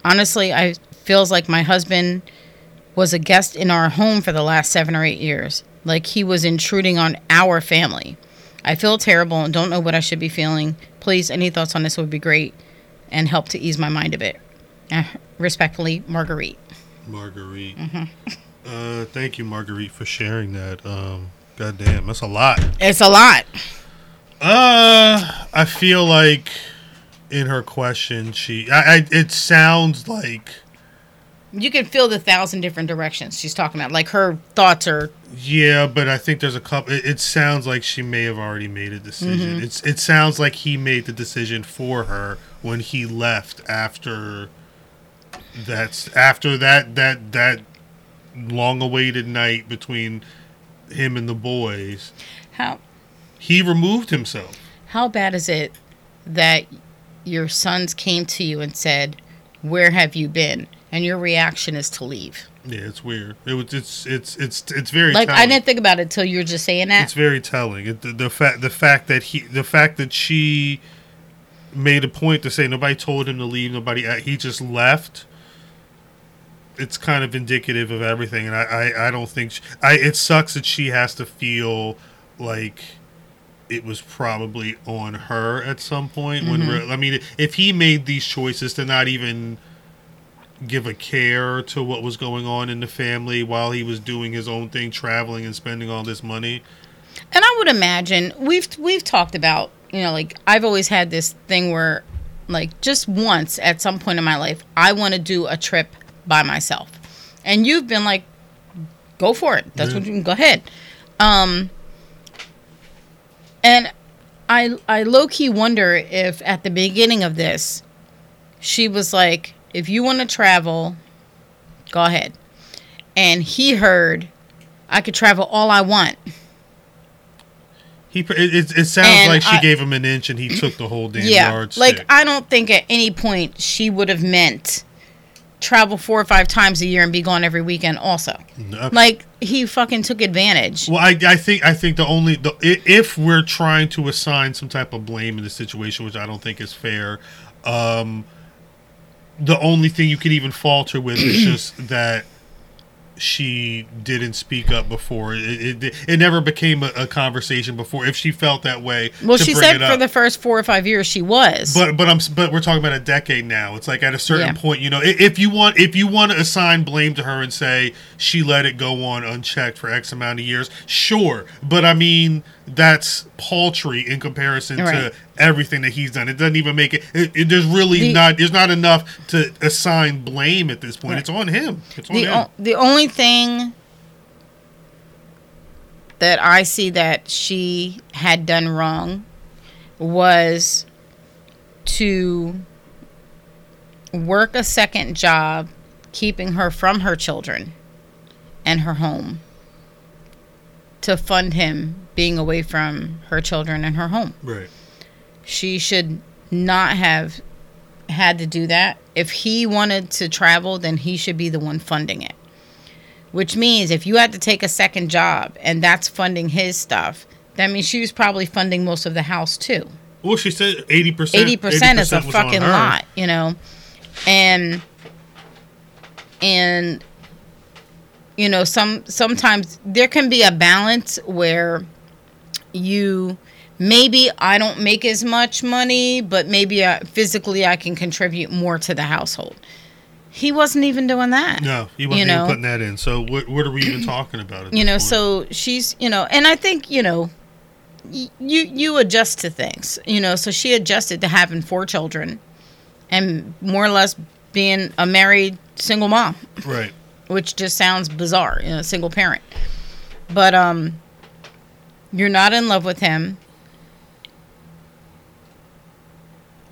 Honestly, I feels like my husband was a guest in our home for the last 7 or 8 years, like he was intruding on our family. I feel terrible and don't know what I should be feeling. Please, any thoughts on this would be great and help to ease my mind a bit. Uh, respectfully, Marguerite. Marguerite. Mm-hmm. Uh, thank you, Marguerite, for sharing that. Um, God damn, that's a lot. It's a lot. Uh, I feel like in her question, she, I, I it sounds like you can feel the thousand different directions she's talking about. Like her thoughts are. Yeah, but I think there's a couple. It, it sounds like she may have already made a decision. Mm-hmm. It's it sounds like he made the decision for her when he left after. That's after that that that long awaited night between him and the boys. How he removed himself. How bad is it that your sons came to you and said, "Where have you been?" and your reaction is to leave? Yeah, it's weird. It was it's it's it's it's very like telling. I didn't think about it till you were just saying that. It's very telling. It, the, the fact the fact that he the fact that she made a point to say nobody told him to leave. Nobody uh, he just left it's kind of indicative of everything, and I, I, I don't think she, I. It sucks that she has to feel like it was probably on her at some point. Mm-hmm. When I mean, if he made these choices to not even give a care to what was going on in the family while he was doing his own thing, traveling and spending all this money. And I would imagine we've we've talked about you know like I've always had this thing where like just once at some point in my life I want to do a trip by myself. And you've been like, go for it. That's yeah. what you can go ahead. Um, and I I low key wonder if at the beginning of this, she was like, if you want to travel, go ahead. And he heard, I could travel all I want. He it, it, sounds and like she I, gave him an inch and he took the whole damn yard. yeah, yardstick. Like I don't think at any point she would have meant travel four or five times a year and be gone every weekend also no. like he fucking took advantage well I, I think i think the only the if we're trying to assign some type of blame in the situation which i don't think is fair um the only thing you can even falter with is just that she didn't speak up before. It, it, it never became a, a conversation before. If she felt that way, Well, she said for the first four or five years she was. But but I'm but we're talking about a decade now. It's like at a certain Yeah. point, you know, if you want if you want to assign blame to her and say she let it go on unchecked for X amount of years, sure. But I mean, that's paltry in comparison Right. to everything that he's done. It doesn't even make it. it, it- there's really The- not. There's not enough to assign blame at this point. Right. It's on him. It's on the him. o- the only thing that I see that she had done wrong was to work a second job keeping her from her children and her home to fund him being away from her children and her home. right. She should not have had to do that. If he wanted to travel, then he should be the one funding it. Which means if you had to take a second job and that's funding his stuff, that means she was probably funding most of the house too. Well, she said eighty percent. Eighty percent is a fucking lot, you know, and and you know some sometimes there can be a balance where you maybe I don't make as much money, but maybe I, physically I can contribute more to the household. He wasn't even doing that. No, he wasn't You know? even putting that in. So what what are we even talking about? You know point? so she's you know and i think you know y- you you adjust to things you know so she adjusted to having four children and more or less being a married single mom right. Which just sounds bizarre you know single parent but um you're not in love with him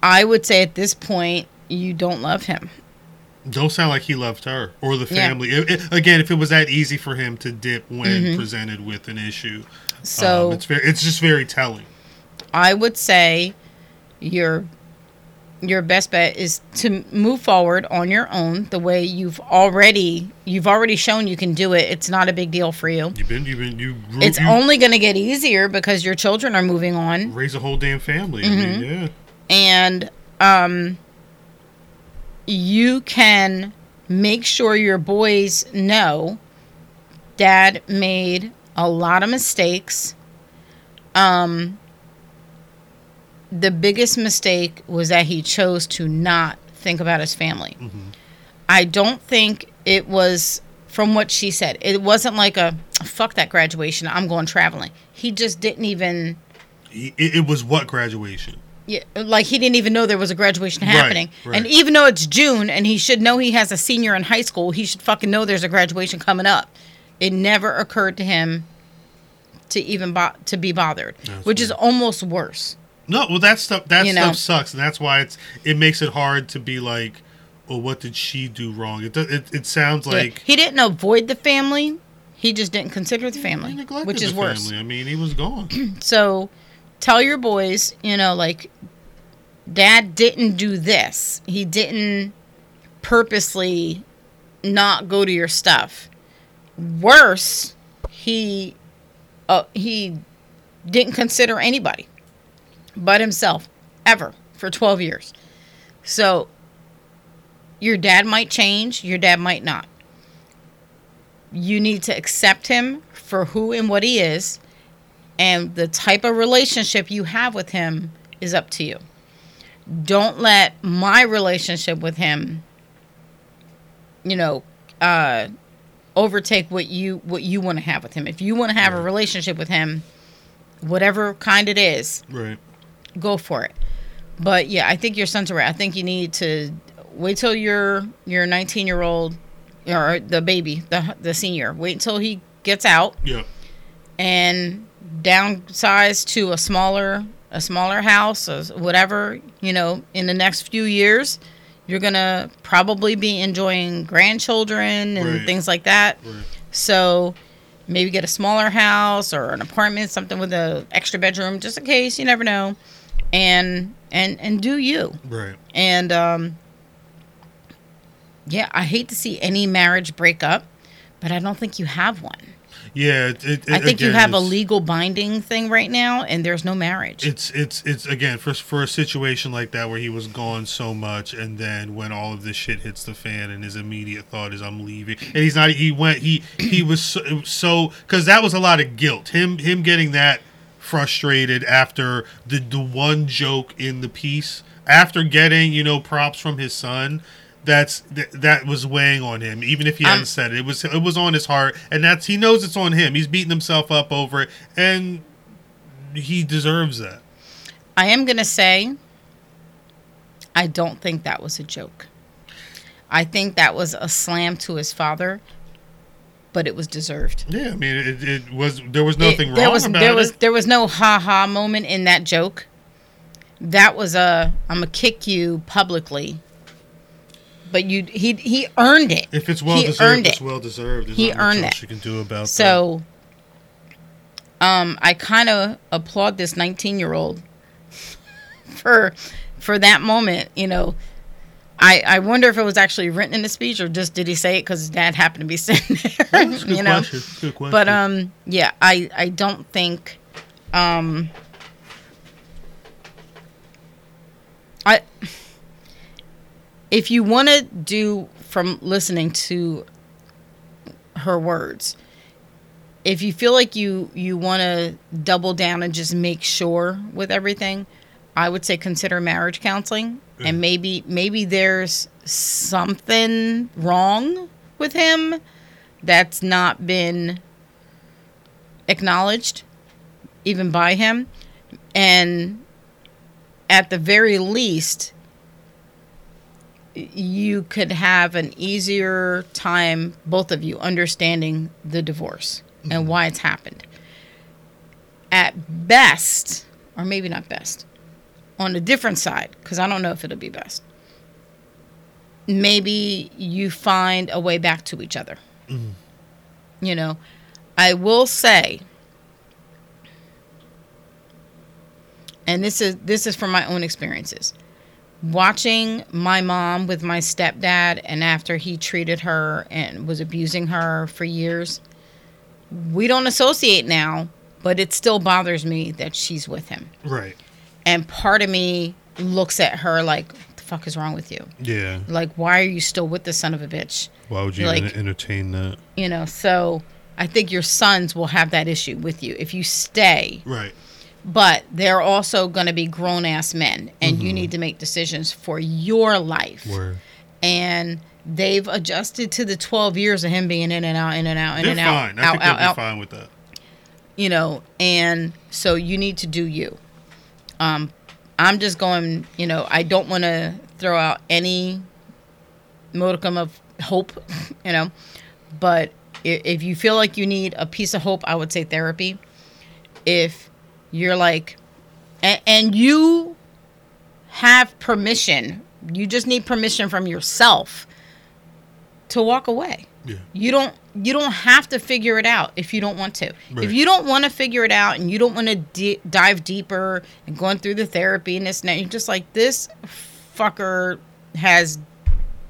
i would say at this point you don't love him Don't sound like he loved her or the Yeah. family. It- it- again, if it was that easy for him to dip when Mhm. presented with an issue, so um, it's very, it's just very telling. I would say your your best bet is to move forward on your own the way you've already you've already shown you can do it. It's not a big deal for you. You've been, you've been, you, grew, It's you only going to get easier because your children are moving on raise a whole damn family. Mm-hmm. mean, yeah, and um you can make sure your boys know dad made a lot of mistakes um the biggest mistake was that he chose to not think about his family mm-hmm. i don't think it was from what she said it wasn't like a fuck that graduation i'm going traveling he just didn't even it, it was what graduation? yeah, like he didn't even know there was a graduation happening. right. And even though it's June and he should know he has a senior in high school, he should fucking know there's a graduation coming up. It never occurred to him to even bo- to be bothered, That's which is almost worse. No, well, that stuff that You stuff know. sucks, and that's why it's it makes it hard to be like, well, what did she do wrong? It does, it, it sounds Yeah. like he didn't avoid the family; he just didn't consider the family, which is worse. family. I mean, he was gone. So tell your boys, you know, like dad didn't do this. He didn't purposely not go to your stuff. Worse, he uh, he didn't consider anybody but himself ever for 12 years. So your dad might change, your dad might not. You need to accept him for who and what he is and the type of relationship you have with him is up to you. Don't let my relationship with him, you know, uh, overtake what you what you want to have with him. If you want to have a relationship with him, whatever kind it is, right. Go for it. But yeah, I think your son's right. I think you need to wait till your your 19 year old or the baby, the the senior. Wait until he gets out Yeah. and downsize to a smaller a smaller house or whatever you know in the next few years you're gonna probably be enjoying grandchildren and Right. things like that Right. so maybe get a smaller house or an apartment something with a extra bedroom just in case you never know and and and do you Right. and um yeah i hate to see any marriage break up but i don't think you have one Yeah, it, it, I think you have a legal binding thing right now, and there's no marriage. It's it's it's again for for a situation like that where he was gone so much, and then when all of this shit hits the fan, and his immediate thought is I'm leaving, and he's not. He went. He he was so so because that was a lot of guilt. Him him getting that frustrated after the the one joke in the piece after getting you know props from his son. That's th- that was weighing on him, even if he hadn't Um, said it. It was it was on his heart, and that's he knows it's on him. He's beating himself up over it, and he deserves that. I am going to say, I don't think that was a joke. I think that was a slam to his father, but it was deserved. Yeah, I mean, it, it was there was It- nothing wrong there was about there was it. there was no ha ha moment in that joke. That was a I'm gonna kick you publicly. But you he he earned it. If it's well he deserved, it's it. well deserved. There's He earned it. You can do about So, um, I kind of applaud this 19 year old for for that moment. You know, I I wonder if it was actually written in the speech or just did he say it because his dad happened to be sitting there. that. That's a good you know, question. Good question. but um, yeah, I I don't think um. I if you want to do from listening to her words if you feel like you you want to double down and just make sure with everything i would say consider marriage counseling. Mm. and maybe maybe there's something wrong with him that's not been acknowledged even by him. And at the very least you could have an easier time both of you understanding the divorce and why it's happened. At best or maybe not best on a different side because i don't know if it'll be best. Maybe you find a way back to each other. Mm-hmm. You know i will say and this is this is from my own experiences. Watching my mom with my stepdad and after he treated her and was abusing her for years we don't associate now but it still bothers me that she's with him. Right. And part of me looks at her like what the fuck is wrong with you Yeah. like why are you still with this son of a bitch Why would you Like- enter- entertain that? you know so i think your sons will have that issue with you if you stay Right. but they're also going to be grown ass men and you mm-hmm. need to make decisions for your life Word. and they've adjusted to the 12 years of him being in and out in and out in They're and out fine. I out think out they'll out be fine with that. you know and so you need to do you um i'm just going you know i don't want to throw out any modicum of hope you know. But if you feel like you need a piece of hope i would say therapy. If you're like and, and you have permission you just need permission from yourself to walk away Yeah. you don't you don't have to figure it out if you don't want to Right. if you don't want to figure it out and you don't want to di- dive deeper and going through the therapy and this and that you're just like this fucker has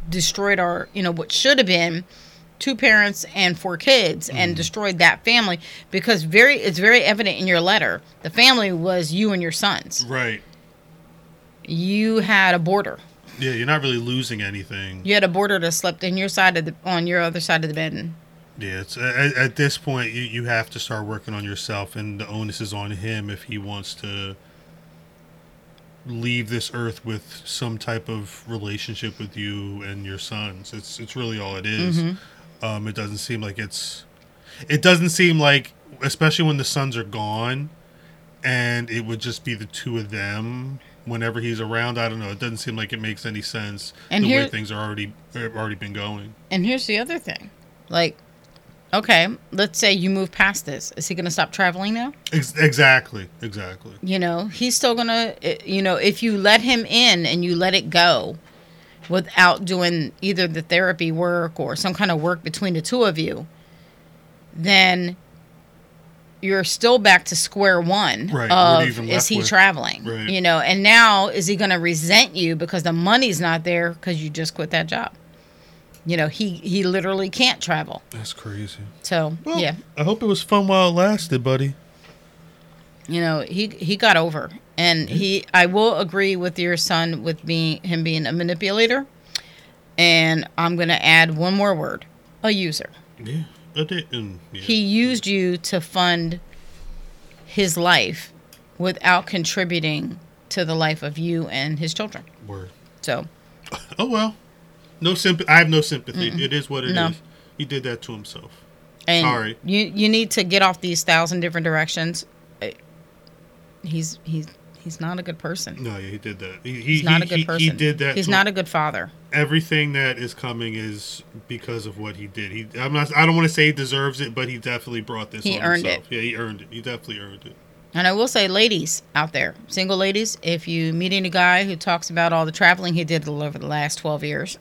destroyed our you know what should have been two parents and four kids and mm-hmm. destroyed that family because very it's very evident in your letter the family was you and your sons Right. you had a boarder Yeah, you're not really losing anything. you had a boarder that slept in your side of the on your other side of the bed Yeah, it's at, at this point you, you have to start working on yourself, and the onus is on him if he wants to leave this earth with some type of relationship with you and your sons. It's it's really all it is. Mm-hmm. Um, it doesn't seem like it's. It doesn't seem like, especially when the sons are gone, and it would just be the two of them whenever he's around. I don't know. It doesn't seem like it makes any sense And the here- way things are already have already been going. And here's the other thing. Like, okay, let's say you move past this. Is he going to stop traveling now? Ex- exactly. Exactly. You know, he's still going to, you know, if you let him in and you let it go without doing either the therapy work or some kind of work between the two of you, then you're still back to square one Right, what are you of is he with? traveling Right. you know and now is he going to resent you because the money's not there because you just quit that job you know, he he literally can't travel. That's crazy. So Well, yeah, I hope it was fun while it lasted, buddy. you know, he he got over, and he. I will agree with your son with being him being a manipulator, and I'm gonna add one more word: a user. Yeah. I did. mm, yeah. He used you to fund his life without contributing to the life of you and his children. Word. So Oh well. No sympathy. I have no sympathy. It is what it is. No. He did that to himself. and Sorry. you you need to get off these thousand different directions. Uh, He's he's he's not a good person. No, yeah, he did that. He, he, He's not he, a good he- person. He did that. He's not a good father. Everything that is coming is because of what he did. He. I'm not. I don't want to say he deserves it, but he definitely brought this. He on earned himself. Yeah, he earned it. He definitely earned it. And I will say, ladies out there, single ladies, if you meet any guy who talks about all the traveling he did over the last 12 years,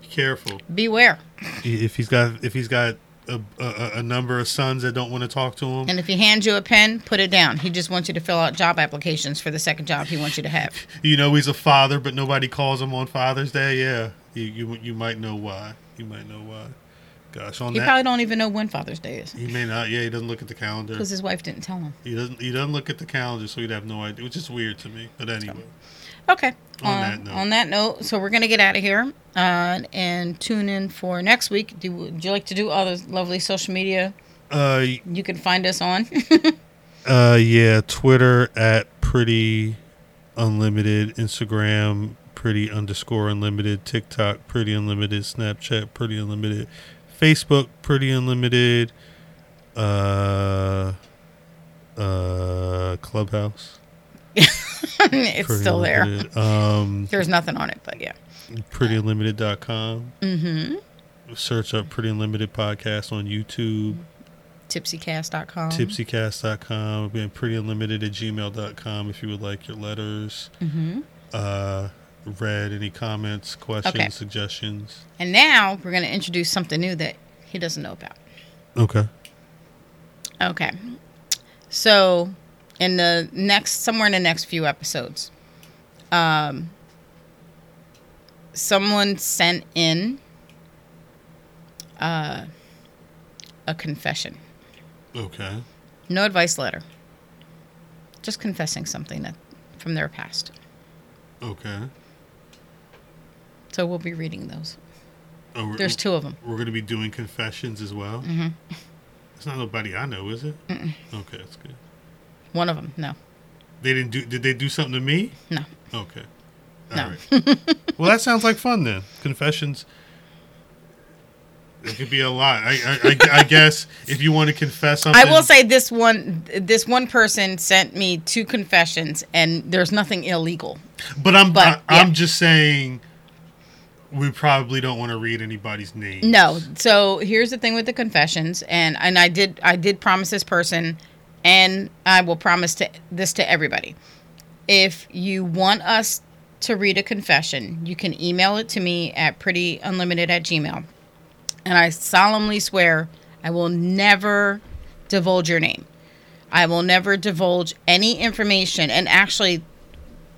Be careful. beware. If he's got. If he's got. A, a, a number of sons that don't want to talk to him. And if he hands you a pen, put it down. He just wants you to fill out job applications for the second job he wants you to have. You know he's a father, but nobody calls him on Father's Day. Yeah, you you, you might know why. You might know why. Gosh, on He that probably don't even know when Father's Day is he may not. Yeah, he doesn't look at the calendar. because his wife didn't tell him. He doesn't. He doesn't look at the calendar, so he'd have no idea. Which is weird to me. But anyway, Okay. On uh, that note. on that note, so we're gonna get out of here uh, and tune in for next week. Do would you like to do all the lovely social media uh, you can find us on? uh, yeah, Twitter at pretty unlimited, Instagram pretty underscore unlimited, TikTok pretty unlimited, Snapchat pretty unlimited, Facebook pretty unlimited, uh, uh, Clubhouse. it's Pretty still there. Um, There's nothing on it, but yeah. prettyunlimited.com. Mm-hmm. Search up Pretty Unlimited Podcast on YouTube, Tipsycast.com. tipsycast.com, again, prettyunlimited at gmail.com if you would like your letters Mm-hmm. uh, read. Any comments, questions, Okay. suggestions? And now we're going to introduce something new that he doesn't know about. Okay. Okay. So, in the next, somewhere in the next few episodes, um, someone sent in uh, a confession. Okay. No advice letter. Just confessing something that from their past. Okay. So we'll be reading those. Oh, we're, There's two of them. we're going to be doing confessions as well. Mm-hmm. It's not nobody I know, is it? Okay, that's good. One of them, no. They didn't do. Did they do something to me? No. Okay. All No. right. well, that sounds like fun then. Confessions. It could be a lot. I, I, I, I guess if you want to confess something, I will say this one this one person sent me two confessions and there's nothing illegal. But I'm but, I, I'm yeah. just saying we probably don't want to read anybody's name. No. So here's the thing with the confessions and and I did I did promise this person and I will promise to this to everybody. If you want us to read a confession, you can email it to me at prettyunlimited at gmail. And I solemnly swear I will never divulge your name. I will never divulge any information. And actually,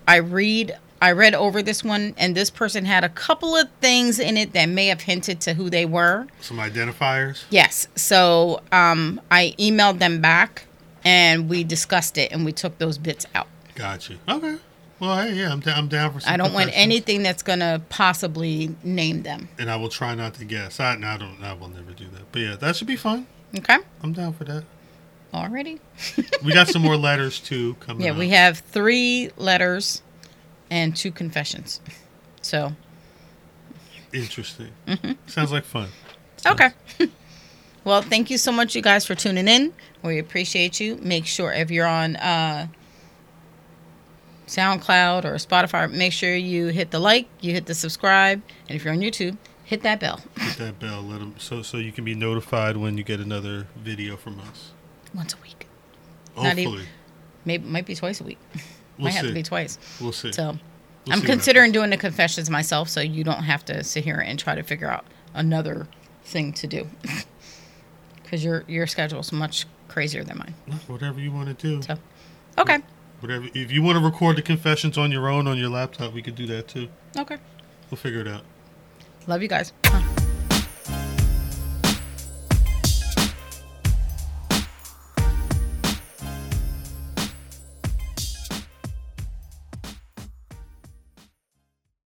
I read I read over this one and this person had a couple of things in it that may have hinted to who they were. Some identifiers. Yes. So um, I emailed them back and we discussed it and we took those bits out. Gotcha. Okay. Well, hey, yeah, I'm, down I'm down for I don't want anything that's going to possibly name them. And I will try not to guess. I, no, I don't. I will never do that. But yeah, that should be fun. Okay? I'm down for that. Already? We got some more letters too coming. Yeah, up. we have three letters and two confessions. So, Interesting. Mm-hmm. Sounds like fun. okay. well, thank you so much, you guys, for tuning in. We appreciate you. Make sure if you're on uh, SoundCloud or Spotify, make sure you hit the like, you hit the subscribe, and if you're on YouTube, hit that bell Hit that bell. Let 'em- so so you can be notified when you get another video from us. once a week. Not even- Hopefully, Maybe might be twice a week. we'll might have to be twice. We'll see. So, We'll I'm see considering doing the confessions myself, so you don't have to sit here and try to figure out another thing to do. Because your your schedule is much crazier than mine. Whatever you want to do. So, okay, Whatever. If you want to record the confessions on your own on your laptop, we could do that too. okay. We'll figure it out. Love you guys.